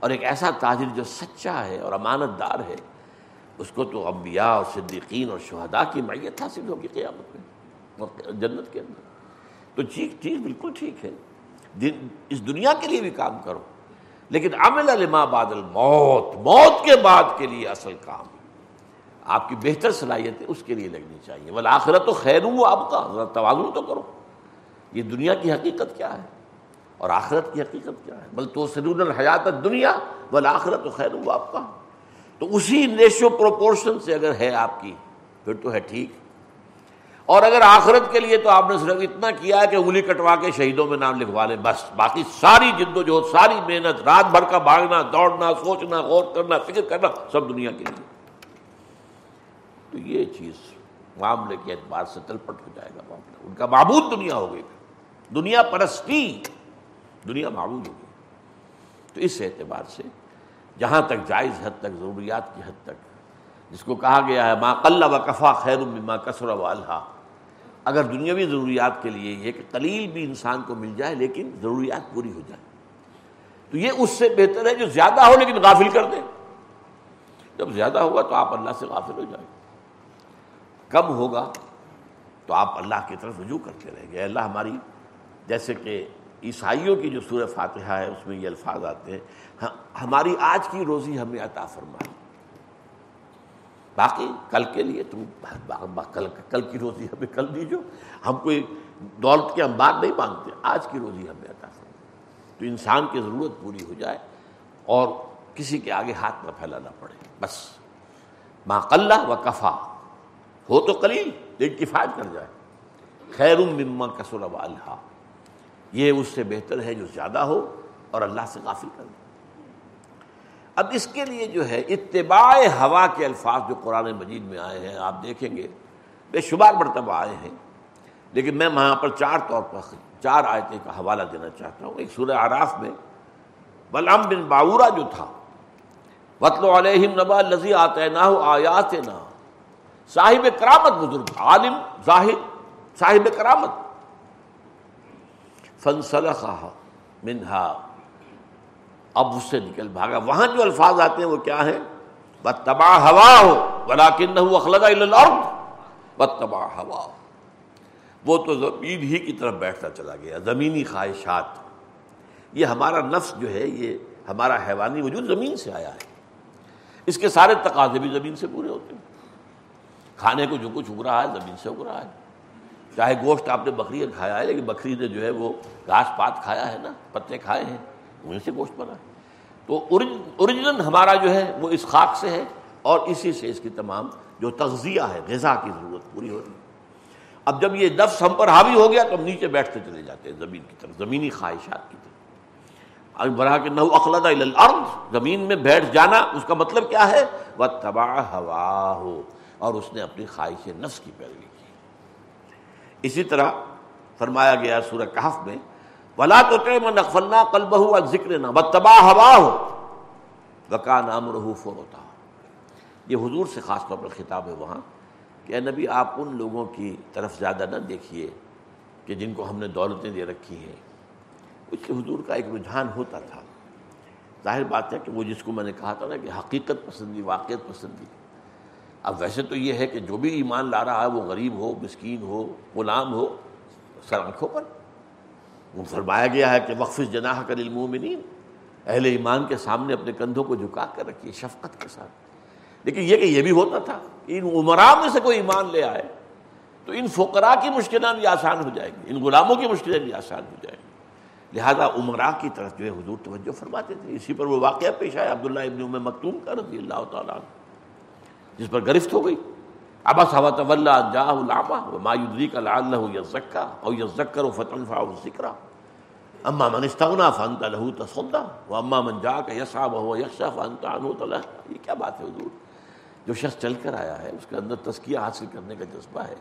اور ایک ایسا تاجر جو سچا ہے اور امانت دار ہے، اس کو تو انبیاء اور صدیقین اور شہداء کی معیت حاصل ہوگی قیامت میں۔ جنت کے اندر۔ تو چیز چیز بالکل ٹھیک ہے۔ اس دنیا کے لیے بھی کام کرو۔ لیکن عمل علما بعد الموت، موت کے بعد کے لیے اصل کام۔ آپ کی بہتر صلاحیت ہے اس کے لیے لگنی چاہیے۔ بل آخرت تو خیر ہوں آپ کا۔ توازن تو کرو۔ یہ دنیا کی حقیقت کیا ہے؟ اور آخرت کی حقیقت کیا ہے؟ بل تو سرون الحیات دنیا بل آخرت تو خیر ہوں آپ کا۔ تو اسی ریشو پروپورشن سے اگر ہے آپ کی، پھر تو ہے ٹھیک۔ اور اگر آخرت کے لیے تو آپ نے صرف اتنا کیا ہے کہ انگلی کٹوا کے شہیدوں میں نام لکھوا لیں، بس، باقی ساری جد و جہد، ساری محنت، رات بھر کا بھاگنا، دوڑنا، سوچنا، غور کرنا، فکر کرنا، سب دنیا کے لیے۔ تو یہ چیز معاملے کے اعتبار سے تلپٹ ہو جائے گا معاملہ۔ ان کا معبود دنیا ہو گئی۔ دنیا پرستی، دنیا معبود ہوگی تو اس اعتبار سے جہاں تک جائز حد تک، ضروریات کی حد تک، جس کو کہا گیا ہے، ما قل و کفا خیر مما کثر و الحا اگر دنیاوی ضروریات کے لیے یہ کہ قلیل بھی انسان کو مل جائے، لیکن ضروریات پوری ہو جائے۔ تو یہ اس سے بہتر ہے جو زیادہ ہو لیکن غافل کر دے۔ جب زیادہ ہوگا تو آپ اللہ سے غافل ہو جائیں کم ہوگا تو آپ اللہ کی طرف رجوع کرتے رہیں گے اللہ ہماری، جیسے کہ عیسائیوں کی جو سورہ فاتحہ ہے، اس میں یہ الفاظ آتے ہیں ہماری آج کی روزی ہمیں عطا فرمائی باقی کل کے لیے تم کل کل کی روزی ہمیں کل دیجو۔ ہم کوئی دولت کے ہم بات نہیں مانگتے، آج کی روزی ہمیں عطا فرمائی تو انسان کی ضرورت پوری ہو جائے اور کسی کے آگے ہاتھ نہ پھیلانا پڑے۔ بس۔ ماں قلّہ و کفا۔ ہو تو قلیل، لیکن کفایت کر جائے۔ خیر مما کسر و اللہ یہ اس سے بہتر ہے جو زیادہ ہو اور اللہ سے غافل کر دے۔ اب اس کے لیے جو ہے اتباع ہوا کے الفاظ جو قرآن مجید میں آئے ہیں، آپ دیکھیں گے، بے شمار مرتبہ آئے ہیں۔ لیکن میں وہاں پر چار طور پر چار آیتیں کا حوالہ دینا چاہتا ہوں۔ ایک سورہ آراف میں بلام بن باورا جو تھا وطل علیہم نبا لذی آتے نہ آیات نہ صاحب کرامت بزرگ، عالم، ظاہر، صاحب کرامت۔ فنسلخا منہا اب اس سے نکل بھاگا۔ وہاں جو الفاظ آتے ہیں وہ کیا ہیں؟ بد تباہ ہوا ہو بلا کن اخلدا بد تباہ ہوا ہو وہ تو زمین ہی کی طرف بیٹھتا چلا گیا۔ زمینی خواہشات۔ یہ ہمارا نفس جو ہے، یہ ہمارا حیوانی وجود زمین سے آیا ہے۔ اس کے سارے تقاضے بھی زمین سے پورے ہوتے ہیں۔ کھانے کو جو کچھ اگ رہا ہے، زمین سے اگ رہا ہے۔ چاہے گوشت آپ نے بکری کا کھایا ہے، لیکن بکری نے جو ہے وہ گھاس پات کھایا ہے نا، پتے کھائے ہیں۔ وہیں سے گوشت بنا۔ ہے تو اوریجنل ہمارا جو ہے وہ اس خاک سے ہے اور اسی سے اس کی تمام جو تغذیہ ہے، غذا کی ضرورت پوری ہو رہی ہے۔ اب جب یہ نفس ہم پر حاوی ہو گیا تو ہم نیچے بیٹھتے چلے جاتے ہیں زمین کی طرف، زمینی خواہشات کی طرف۔ اب بڑھا کے نہ اخلدا الارض، زمین میں بیٹھ جانا اس کا مطلب کیا ہے؟ وہ تباہ ہوا ہو اور اس نے اپنی خواہش نفس کی پیروی کی۔ اسی طرح فرمایا گیا سورہ کہف میں ولا تو نقفلنا کل بہو ذکر نہ تباہ ہوا ہو وکا نام رہو فروتا یہ حضور سے خاص طور پر خطاب ہے وہاں کہ نبی آپ ان لوگوں کی طرف زیادہ نہ دیکھیے کہ جن کو ہم نے دولتیں دے رکھی ہیں. اس کے حضور کا ایک رجحان ہوتا تھا. ظاہر بات ہے کہ وہ جس کو میں نے کہا تھا نا کہ حقیقت پسندی، واقعت پسندی. اب ویسے تو یہ ہے کہ جو بھی ایمان لا رہا ہے، وہ غریب ہو، مسکین ہو، غلام ہو، سر آنکھوں پر فرمایا گیا ہے کہ وقف جناح کر المومنین، اہل ایمان کے سامنے اپنے کندھوں کو جھکا کر رکھیے، شفقت کے ساتھ۔ لیکن یہ کہ یہ بھی ہوتا تھا کہ ان عمرا میں سے کوئی ایمان لے آئے، تو ان فقراء کی مشکلات بھی آسان ہو جائے گی، ان غلاموں کی مشکلیں بھی آسان ہو جائیں گی۔ لہذا عمرا کی طرف جو ہے حضور توجہ فرماتے تھے۔ اسی پر وہ واقعہ پیش آیا، عبداللہ ابن ام مکتوم کا رضی اللہ تعالیٰ جس پر گرفت ہو گئی۔ ابا صحبت اللہ جاہ العما ما یدریک لعلہ یزکا او یزکر فتنفع الذکرہ اما من استغنا فانت له تصدى واما من جاءك يسعى وهو يخشى فانت عنه تلهى. یہ کیا بات ہے حضور؟ جو شخص چل کر آیا ہے، اس کے اندر تزکیہ حاصل کرنے کا جذبہ ہے،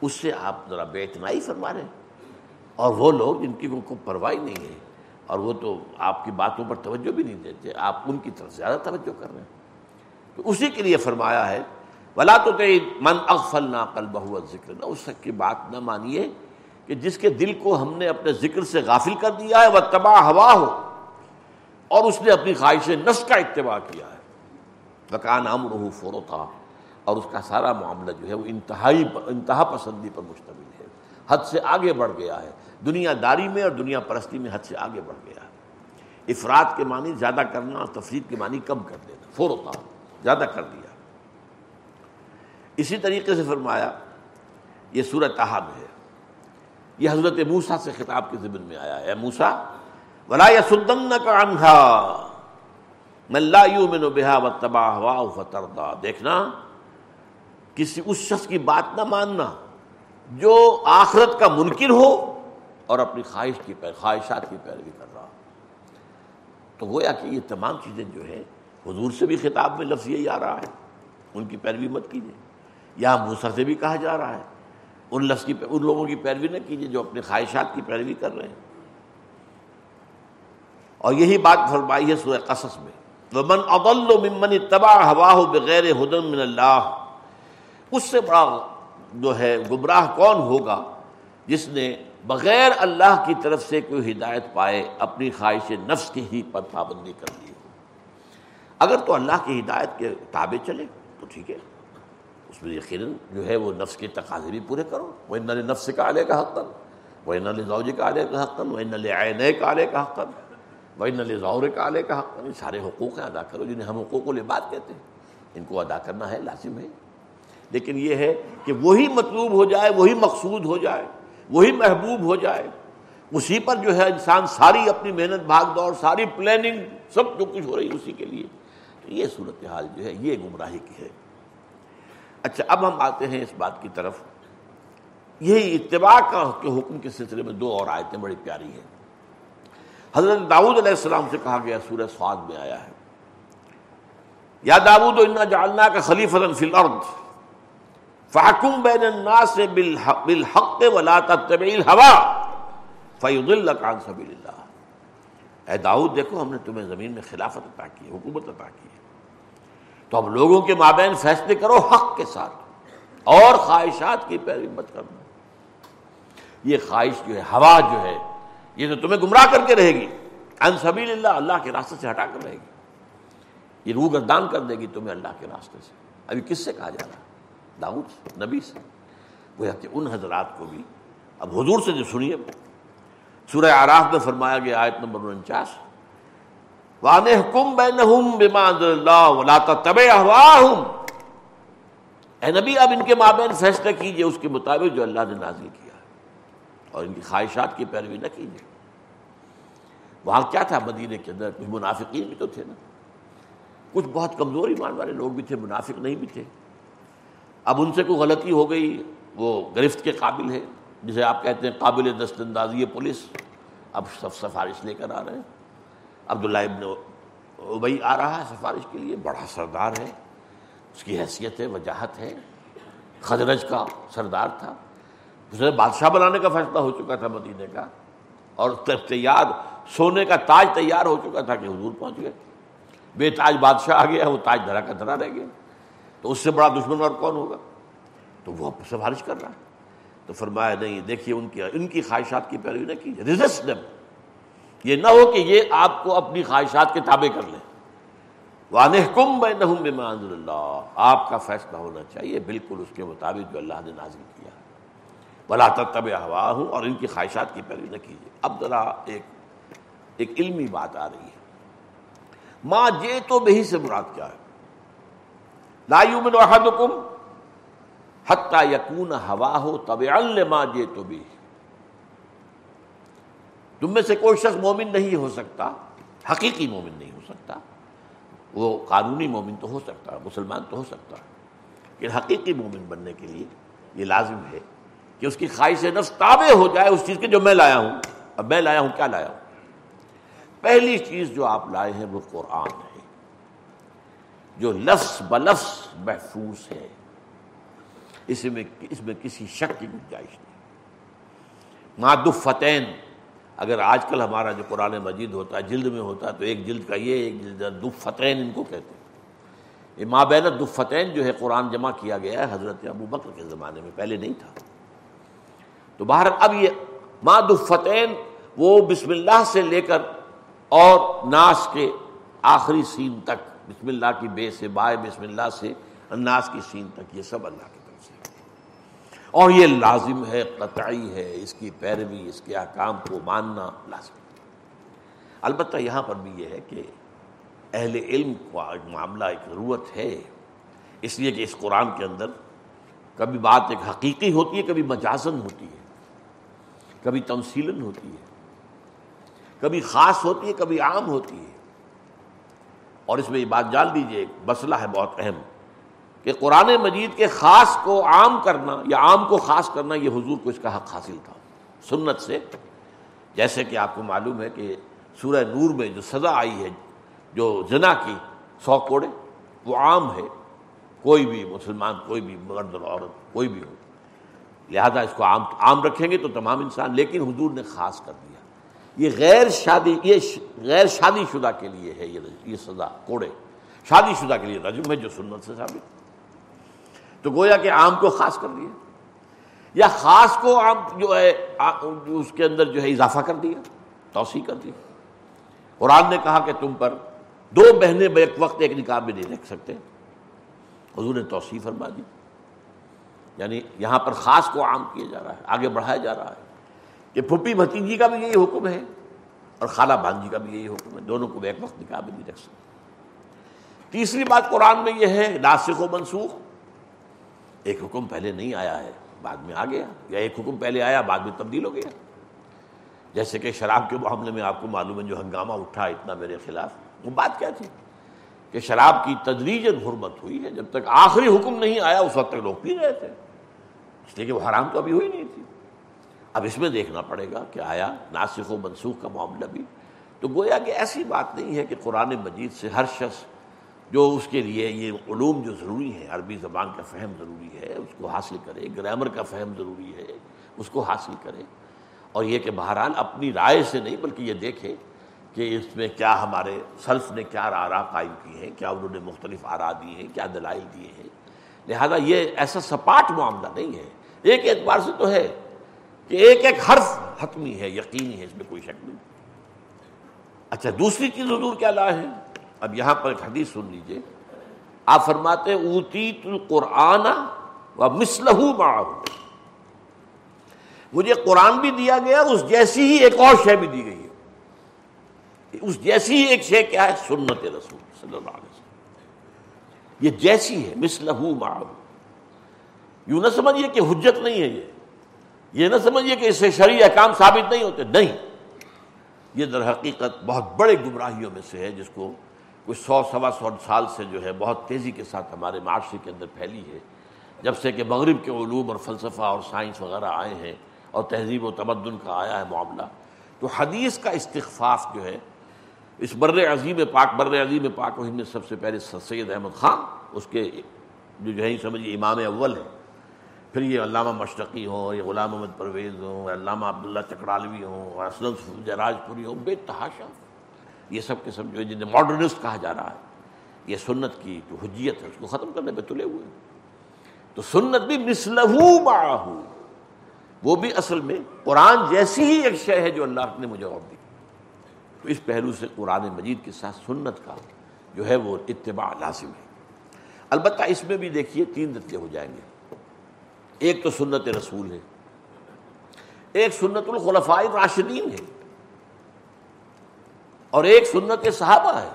اس سے آپ ذرا بے اتنائی فرما رہے ہیں۔ اور وہ لوگ جن کی کو پرواہی نہیں ہے، اور وہ تو آپ کی باتوں پر توجہ بھی نہیں دیتے، آپ ان کی طرف زیادہ توجہ کر رہے ہیں۔ تو اسی کے لیے فرمایا ہے ولا تو من اغفل نہ قل بہو ذکر نہ، اس کی بات نہ مانیے کہ جس کے دل کو ہم نے اپنے ذکر سے غافل کر دیا ہے وہ تباہ ہوا ہو اور اس نے اپنی خواہش نس کا اتباع کیا ہے۔ وکان عام رحو فروتا اور اس کا سارا معاملہ جو ہے وہ انتہائی انتہا پسندی پر مشتمل ہے۔ حد سے آگے بڑھ گیا ہے۔ دنیا داری میں اور دنیا پرستی میں حد سے آگے بڑھ گیا ہے۔ افراد کے معنی زیادہ کرنا اور تفریح کے معنی کم کر دینا فوروتا زیادہ کر دیا۔ اسی طریقے سے فرمایا، یہ صورت میں ہے۔ یہ حضرت موسا سے خطاب کے ذمن میں آیا ہے۔ موسا ولا یا سدن کا انہا میں بحا و تباہ فتردا دیکھنا، کسی اس شخص کی بات نہ ماننا جو آخرت کا منکر ہو اور اپنی خواہش کی پیر خواہشات کی پیروی کر رہا۔ تو گویا کہ یہ تمام چیزیں جو ہے حضور سے بھی خطاب میں لفظ یہی آ رہا ہے۔ ان کی پیروی مت کیجیے یہاں موسا سے بھی کہا جا رہا ہے۔ ان لفظ کی ان لوگوں کی پیروی نہ کیجیے جو اپنے خواہشات کی پیروی کر رہے ہیں۔ اور یہی بات فرمائی ہے سورہ قصص میں۔ ومن اضل ممن اتبع ہواہ بغیر ہدن من اللہ اس سے بڑا جو ہے، گمراہ کون ہوگا جس نے بغیر اللہ کی طرف سے کوئی ہدایت پائے، اپنی خواہش نفس کی ہی پر پابندی کر لی اگر تو اللہ کی ہدایت کے تابع چلے تو ٹھیک ہے۔ اس میں یقیناً جو ہے وہ نفس کے تقاضے بھی پورے کرو۔ وہ نل نفس کا علیہ کا حقن وہ نل زوج کا علیہ کا حقن وہ نل عین کا علیہ کا حقن بھائی نل ظور کا علیہ کا حق سارے حقوق ہیں ادا کرو، جنہیں ہم حقوق بات کہتے ہیں۔ ان کو ادا کرنا ہے، لازم ہے۔ لیکن یہ ہے کہ وہی مطلوب ہو جائے، وہی مقصود ہو جائے، وہی محبوب ہو جائے۔ اسی پر جو ہے انسان ساری اپنی محنت، بھاگ دوڑ، ساری پلاننگ سب جو کچھ ہو رہی ہے اسی کے لیے۔ تو یہ صورتحال جو ہے، یہ گمراہی کی ہے۔ اچھا اب ہم آتے ہیں اس بات کی طرف۔ یہی اتباع کا کے حکم کے سلسلے میں دو اور آیتیں بڑی پیاری ہیں۔ حضرت داؤد علیہ السلام سے کہا گیا، سورہ سعاد میں آیا ہے۔ یا داود انا جالنا کا خلیف فی الارض، فحکم بین الناس بالحق ولا تتبع الهوى فیضلک عن سبیل اللہ۔ اے داؤد، دیکھو، ہم نے تمہیں زمین میں خلافت عطا کی، حکومت عطا کی۔ تو اب لوگوں کے مابین فیصلے کرو حق کے ساتھ اور خواہشات کی پیروی مت کرنا یہ خواہش جو ہے، ہوا جو ہے، یہ تو تمہیں گمراہ کر کے رہے گی۔ ان سبیل اللہ اللہ کے راستے سے ہٹا کر رہے گی۔ یہ روح گردان کر دے گی تمہیں اللہ کے راستے سے۔ ابھی کس سے کہا جا رہا داؤد نبی سے۔ وہ ان حضرات کو بھی، اب حضور سے جو سنیے۔ سورہ آراف میں فرمایا گیا، آیت نمبر انچاس۔ وان حکم بینہم بما انزل اللہ ولا تتبع اهواهم اے نبی، اب ان کے مابین فیصلہ کیجیے اس کے مطابق جو اللہ نے نازل کیا اور ان کی خواہشات کی پیروی نہ کیجیے وہاں کیا تھا؟ مدینے کے اندر کچھ منافقین بھی تو تھے نا۔ کچھ بہت کمزور ایمان والے لوگ بھی تھے، منافق نہیں بھی تھے۔ اب ان سے کوئی غلطی ہو گئی، وہ گرفت کے قابل ہے جسے آپ کہتے ہیں قابل دست اندازی پولیس۔ اب سب سفارش لے کر آ رہے ہیں۔ عبداللہ ابن ابئی آ رہا ہے سفارش کے لیے، بڑا سردار ہے، اس کی حیثیت ہے، وجاہت ہے، خدرج کا سردار تھا۔ اسے بادشاہ بنانے کا فیصلہ ہو چکا تھا مدینے کا اور تیار، سونے کا تاج تیار ہو چکا تھا کہ حضور پہنچ گئے۔ بے تاج بادشاہ آ گیا، وہ تاج دھرا کا دھرا رہ گیا۔ تو اس سے بڑا دشمن اور کون ہوگا؟ تو وہ سفارش کر رہا ہے۔ تو فرمایا، نہیں، دیکھیے، ان کی ان کی خواہشات کی پیروی نہ کیجیے۔ ریزسٹ یہ نہ ہو کہ یہ آپ کو اپنی خواہشات کے تابع کر لیں وانحکم بینہم بما انزل اللہ آپ کا فیصلہ ہونا چاہیے بالکل اس کے مطابق جو اللہ نے نازل کیا۔ بلا تب ہوا ہوں اور ان کی خواہشات کی پیروی نہ کیجیے۔ اب ذرا ایک ایک علمی بات آ رہی ہے۔ ماں جے تو بہی سے مراد کیا ہے؟ لا یومن احدکم حتی یکون ہوا ہو تب ماں جے تو بھی تم میں سے کوئی شخص مومن نہیں ہو سکتا، حقیقی مومن نہیں ہو سکتا، وہ قانونی مومن تو ہو سکتا، مسلمان تو ہو سکتا۔ لیکن حقیقی مومن بننے کے لیے یہ لازم ہے کہ اس کی خواہش نفس تابع ہو جائے اس چیز کے جو میں لایا ہوں۔ اب میں لایا ہوں، کیا لایا ہوں؟ پہلی چیز جو آپ لائے ہیں وہ قرآن ہے، جو لفظ بلفظ محفوظ ہے۔ اس میں اس میں کسی شک کی گنجائش نہیں۔ ماد فتین اگر آج کل ہمارا جو قرآن مجید ہوتا ہے، جلد میں ہوتا ہے، تو ایک جلد کا یہ، ایک جلد دفتین ان کو کہتے ہیں۔ یہ مابین دفتین جو ہے قرآن جمع کیا گیا ہے حضرت ابو بکر کے زمانے میں، پہلے نہیں تھا۔ تو باہر اب یہ ماد الفتین وہ بسم اللہ سے لے کر اور ناس کے آخری سین تک، بسم اللہ کی بے سے بائے، بسم اللہ سے ناس کی سین تک، یہ سب اللہ کی طرف سے اور یہ لازم ہے، قطعی ہے، اس کی پیروی، اس کے احکام کو ماننا لازم البتہ یہاں پر بھی یہ ہے کہ اہل علم کا معاملہ، ایک ضرورت ہے۔ اس لیے کہ اس قرآن کے اندر کبھی بات ایک حقیقی ہوتی ہے، کبھی مجازن ہوتی ہے، کبھی تمثیلن ہوتی ہے، کبھی خاص ہوتی ہے، کبھی عام ہوتی ہے۔ اور اس میں یہ بات جان لیجیے مسئلہ ہے بہت اہم۔ کہ قرآن مجید کے خاص کو عام کرنا یا عام کو خاص کرنا یہ حضور کو اس کا حق حاصل تھا۔ سنت سے جیسے کہ آپ کو معلوم ہے کہ سورہ نور میں جو سزا آئی ہے، جو زنا کی سو کوڑے، وہ عام ہے۔ کوئی بھی مسلمان، کوئی بھی مرد اور عورت، کوئی بھی ہو۔ لہذا اس کو عام عام رکھیں گے تو تمام انسان، لیکن حضور نے خاص کر دیا۔ یہ غیر شادی، یہ غیر شادی شدہ کے لیے ہے یہ یہ سزا، کوڑے۔ شادی شدہ کے لیے رجم ہے جو سنت سے ثابت۔ تو گویا کہ عام کو خاص کر دیا یا خاص کو عام جو ہے اس کے اندر جو ہے اضافہ کر دیا، توسیع کر دیا۔ قرآن نے کہا کہ تم پر دو بہنیں بیک وقت ایک نکاح میں نہیں رکھ سکتے۔ حضور نے توسیع فرما دی۔ یعنی یہاں پر خاص کو عام کیا جا رہا ہے، آگے بڑھایا جا رہا ہے۔ کہ پھپھی بھتیجی کا بھی یہی حکم ہے اور خالہ بانجی کا بھی یہی حکم ہے، دونوں کو ایک وقت نکاح بھی نہیں رکھ سکتے۔ تیسری بات قرآن میں یہ ہے، ناسخ و منسوخ۔ ایک حکم پہلے نہیں آیا ہے، بعد میں آ گیا، یا ایک حکم پہلے آیا، بعد میں تبدیل ہو گیا۔ جیسے کہ شراب کے معاملے میں آپ کو معلوم ہے جو ہنگامہ اٹھا اتنا میرے خلاف، وہ بات کیا تھی؟ کہ شراب کی تدریجن حرمت ہوئی ہے، جب تک آخری حکم نہیں آیا، اس وقت تک لوگ پی رہے تھے۔ اس لیے کہ وہ حرام تو ابھی ہوئی نہیں تھی۔ اب اس میں دیکھنا پڑے گا کہ آیا ناسخ و منسوخ کا معاملہ بھی۔ تو گویا کہ ایسی بات نہیں ہے کہ قرآن مجید سے ہر شخص جو اس کے لیے یہ علوم جو ضروری ہے عربی زبان کا فہم ضروری ہے، اس کو حاصل کرے، گرامر کا فہم ضروری ہے، اس کو حاصل کرے۔ اور یہ کہ بہرحال اپنی رائے سے نہیں، بلکہ یہ دیکھے کہ اس میں کیا ہمارے سلف نے کیا آرا قائم کی ہیں، کیا انہوں نے مختلف آرا دیے ہیں، کیا دلائل دیے ہیں۔ لہذا یہ ایسا سپاٹ معاملہ نہیں ہے۔ ایک اعتبار سے تو ہے کہ ایک ایک حرف حتمی ہے، یقینی ہے، اس میں کوئی شک نہیں۔ اچھا دوسری چیز حضور کیا لا ہے؟ اب یہاں پر ایک حدیث سن لیجیے۔ آپ فرماتے اوتی قرآن و مسلح مجھے قرآن بھی دیا گیا اور اس جیسی ہی ایک اور شے بھی دی گئی ہے۔ اس جیسی ہی ایک شے کیا ہے؟ سنت رسول صلی اللہ علیہ وسلم۔ یہ جیسی ہے مسلح معاہ یوں نہ سمجھیے کہ حجت نہیں ہے یہ۔ یہ نہ سمجھیے کہ اس سے شرعی احکام ثابت نہیں ہوتے۔ نہیں۔ یہ در حقیقت بہت بڑے گمراہیوں میں سے ہے، جس کو کوئی سو سوا سو سال سے جو ہے بہت تیزی کے ساتھ ہمارے معاشرے کے اندر پھیلی ہے۔ جب سے کہ مغرب کے علوم اور فلسفہ اور سائنس وغیرہ آئے ہیں اور تہذیب و تمدن کا آیا ہے معاملہ، تو حدیث کا استغفاف جو ہے، اس بر عظیم پاک، بر عظیم پاک میں سب سے پہلے سید احمد خان، اس کے جو جو ہے سمجھیے امام اول ہے پھر یہ علامہ مشتقی ہوں یا غلام محمد پرویز ہوں علامہ عبداللہ چکرالوی ہوں اسلم جراج پوری ہوں، بے تحاشا۔ یہ سب کے سب جو جنہیں ماڈرنسٹ کہا جا رہا ہے، یہ سنت کی جو حجیت ہے، اس کو ختم کرنے پہ تلے ہوئے تو سنت بھی مسلحو باہو وہ بھی اصل میں قرآن جیسی ہی ایک شے ہے جو اللہ نے مجھے اور دی۔ تو اس پہلو سے قرآن مجید کے ساتھ سنت کا جو ہے وہ اتباع لازم ہے۔ البتہ اس میں بھی دیکھیے تین درجے ہو جائیں گے۔ ایک تو سنت رسول ہے۔ ایک سنت الخلفاء راشدین ہے۔ اور ایک سنت صحابہ ہے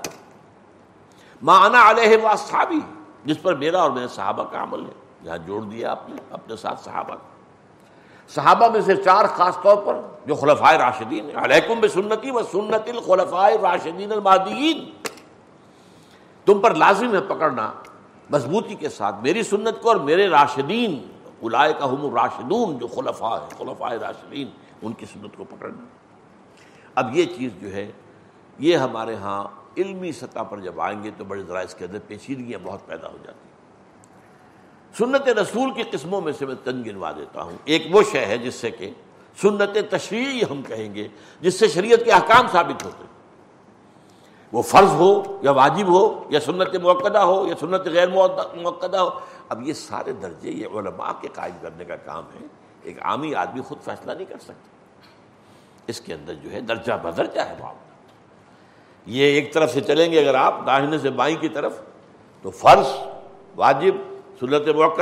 مانا علیہ و صحابی جس پر میرا اور میرے صحابہ کا عمل ہے۔ یہاں جوڑ دیا آپ نے، اپنے ساتھ صحابہ۔ کا صحابہ میں سے چار خاص طور پر، جو خلفائے راشدین ہیں۔ علیکم بسنتی و سنت الخلفائے راشدین المادین تم پر لازم ہے پکڑنا مضبوطی کے ساتھ۔ میری سنت کو اور میرے راشدین الائے کا ہم راشدون جو خلفاء ہے خلفاء راشدین، ان کی سنت کو پکڑنا۔ اب یہ چیز جو ہے یہ ہمارے ہاں علمی سطح پر جب آئیں گے تو بڑے ذرا اس کے اندر پیچیدگیاں بہت پیدا ہو جاتی ہیں۔ سنت رسول کی قسموں میں سے میں تن گنوا دیتا ہوں۔ ایک وہ شے ہے جس سے کہ سنت تشریعی ہم کہیں گے، جس سے شریعت کے احکام ثابت ہوتے وہ فرض ہو یا واجب ہو، یا سنت موقع ہو، یا سنت غیر موقع ہو۔ اب یہ سارے درجے، یہ علماء کے قائم کرنے کا کام ہے۔ ایک عامی آدمی خود فیصلہ نہیں کر سکتا۔ اس کے اندر جو ہے درجہ بدرجہ ہے معاملہ۔ یہ ایک طرف سے چلیں گے اگر آپ داہنے سے بائیں کی طرف، تو فرض واجب، سنت موقع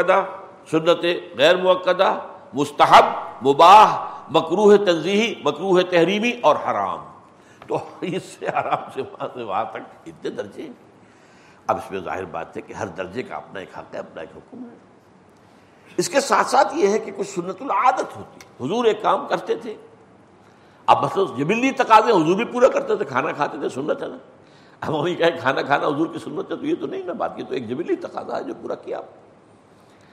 سنت غیر موقع مستحب، مباح مکروح تنظیحی مکروح تحریمی اور حرام۔ تو اس سے آرام سے وہاں سے وہاں تک اتنے درجے اب اس میں ظاہر بات ہے کہ ہر درجے کا اپنا ایک حق ہے، اپنا ایک حکم ہے۔ اس کے ساتھ ساتھ یہ ہے کہ کچھ سنت العادت ہوتی۔ حضور ایک کام کرتے تھے۔ اب مثلاً جبلی تقاضے، حضور بھی پورا کرتے تھے، کھانا کھاتے تھے، سنت ہے نا۔ اب وہی کہے کھانا کھانا حضور کی سنت ہے تو یہ تو نہیں نا بات، یہ تو ایک جبلی تقاضا ہے جو پورا کیا۔ آپ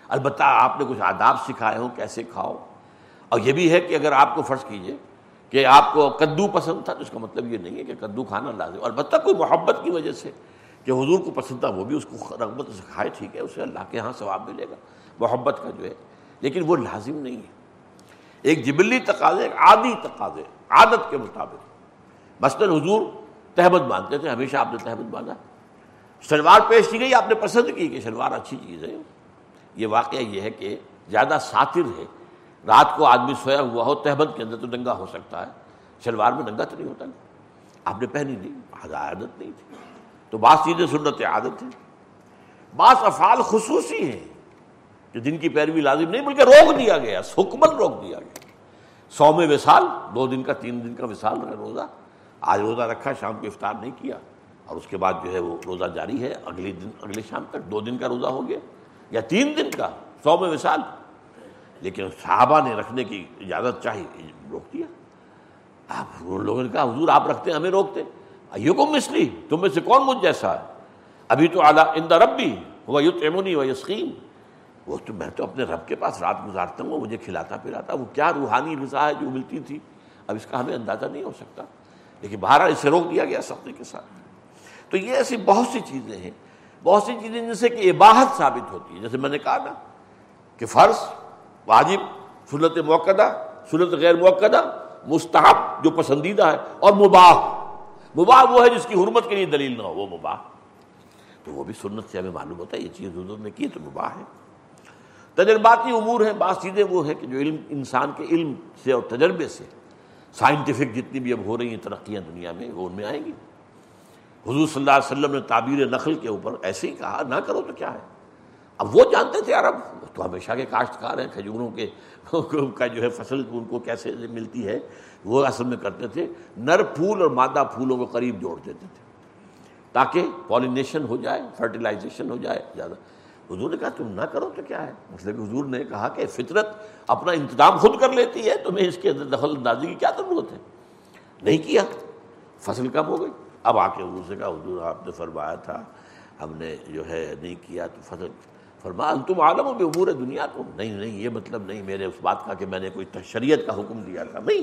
البتہ آپ نے کچھ آداب سکھائے ہوں، کیسے کھاؤ۔ اور یہ بھی ہے کہ اگر آپ کو فرض کیجیے کہ آپ کو کدو پسند تھا تو اس کا مطلب یہ نہیں ہے کہ کدو کھانا لازم۔ البتہ کوئی محبت کی وجہ سے کہ حضور کو پسند تھا، وہ بھی اس کو رغبت سے کھائے، ٹھیک ہے، اسے اللہ کے ہاں ثواب ملے گا۔ محبت کا جو ہے، لیکن وہ لازم نہیں ہے۔ ایک جبلی تقاضے، ایک عادی تقاضے۔ عادت کے مطابق۔ مثلاً حضور تہمت مانتے تھے، ہمیشہ آپ نے تہمت مانا شلوار پیش کی گئی، آپ نے پسند کی کہ شلوار اچھی چیز ہے۔ یہ واقعہ یہ ہے کہ زیادہ ساتر ہے۔ رات کو آدمی سویا ہوا ہو، تہمت کے اندر تو ننگا ہو سکتا ہے۔ شلوار میں ننگا تو نہیں ہوتا۔ آپ نے پہنی نہیں عادت نہیں تھی۔ تو بعض چیزیں سنت عادت ہیں۔ بعض افعال خصوصی ہیں جو جن کی پیروی لازم نہیں، بلکہ روک دیا گیا حکمن روک دیا گیا۔ سو میں وصال، دو دن کا، تین دن کا وصال رہا روزہ۔ آج روزہ رکھا، شام کو افطار نہیں کیا۔ اور اس کے بعد جو ہے وہ روزہ جاری ہے۔ اگلی دن، اگلے شام تک دو دن کا روزہ ہو گیا یا تین دن کا۔ سو میں وصال۔ لیکن صحابہ نے رکھنے کی اجازت چاہی، روک دیا۔ آپ لوگوں نے کہا، حضور، آپ رکھتے، ہمیں روکتے۔ ایوکم مسلی تم میں سے کون مجھ جیسا ہے؟ ابھی تو اعلیٰ ان رب بھی وہ یوت ایمونی و یسقین۔ وہ تو میں تو اپنے رب کے پاس رات گزارتا ہوں، وہ مجھے کھلاتا پلاتا، وہ کیا روحانی غذا ہے جو ملتی تھی؟ اب اس کا ہمیں اندازہ نہیں ہو سکتا۔ لیکن باہر اسے روک دیا گیا سفر کے ساتھ۔ تو یہ ایسی بہت سی چیزیں ہیں، بہت سی چیزیں جن سے کہ عباہت ثابت ہوتی ہے جیسے میں نے کہا نا کہ فرض، واجب، سنت موقع سنت غیر موقع مستحب جو پسندیدہ ہے، اور مباح۔ مباح وہ ہے جس کی حرمت کے لیے دلیل نہ ہو، وہ مباح۔ تو وہ بھی سنت سے ہمیں معلوم ہوتا ہے، یہ چیز حضور نے کی تو مباح ہے۔ تجرباتی امور ہیں، بعض چیزیں وہ ہیں کہ جو علم، انسان کے علم سے اور تجربے سے سائنٹیفک جتنی بھی اب ہو رہی ہیں ترقیاں دنیا میں، وہ ان میں آئیں گی۔ حضور صلی اللہ علیہ وسلم نے تعبیر نقل کے اوپر ایسے ہی کہا، نہ کرو تو کیا ہے؟ اب وہ جانتے تھے عرب تو ہمیشہ کے کاشتکار ہیں، کھجوروں کے کا جو ہے فصل، ان کو کیسے ملتی ہے؟ وہ اصل میں کرتے تھے، نر پھول اور مادہ پھولوں کو قریب جوڑ دیتے تھے، تاکہ پالینیشن ہو جائے فرٹیلائزیشن ہو جائے، زیادہ۔ حضور نے کہا تم نہ کرو تو کیا ہے؟ مطلب حضور نے کہا کہ فطرت اپنا انتظام خود کر لیتی ہے، تمہیں اس کے اندر دخل اندازی کی کیا ضرورت ہے؟ نہیں کیا۔ فصل کم ہو گئی؟ اب آ کے حضور سے کہا، حضور آپ نے فرمایا تھا، ہم نے جو ہے نہیں کیا تو فصل۔ فرما تم عالم ہو امور دنیا کو نہیں نہیں، یہ مطلب نہیں میرے اس بات کا کہ میں نے کوئی شریعت کا حکم دیا تھا۔ نہیں،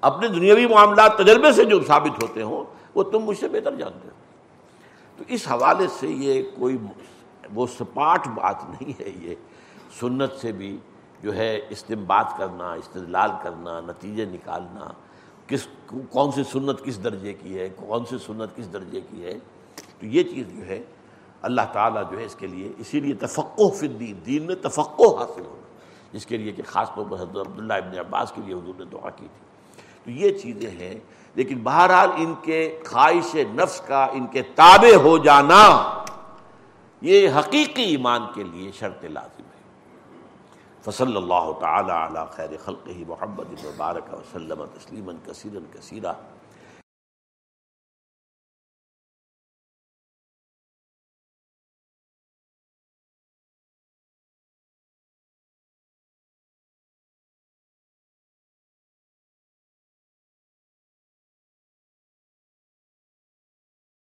اپنے دنیاوی معاملات تجربے سے جو ثابت ہوتے ہوں، وہ تم مجھ سے بہتر جانتے ہو۔ تو اس حوالے سے یہ کوئی وہ سپاٹ بات نہیں ہے یہ۔ سنت سے بھی جو ہے استمباد کرنا، استدلال کرنا، نتیجے نکالنا، کس کون سی سنت کس درجے کی ہے، کون سی سنت کس درجے کی ہے، تو یہ چیز جو ہے اللہ تعالیٰ جو ہے اس کے لیے اسی لیے تفقع فی الدین، دین میں تفقع حاصل ہونا۔ جس کے لیے کہ خاص طور پر حضرت عبداللہ ابن عباس کے لیے حضور نے دعا کی تھی۔ تو یہ چیزیں ہیں، لیکن بہرحال ان کے خواہش نفس کا، ان کے تابع ہو جانا یہ حقیقی ایمان کے لیے شرط لازم ہے۔ فصل اللہ تعالیٰ علی خیر خلق ہی محمد مبارک وسلم تسلیما کثیرا کثیرہ۔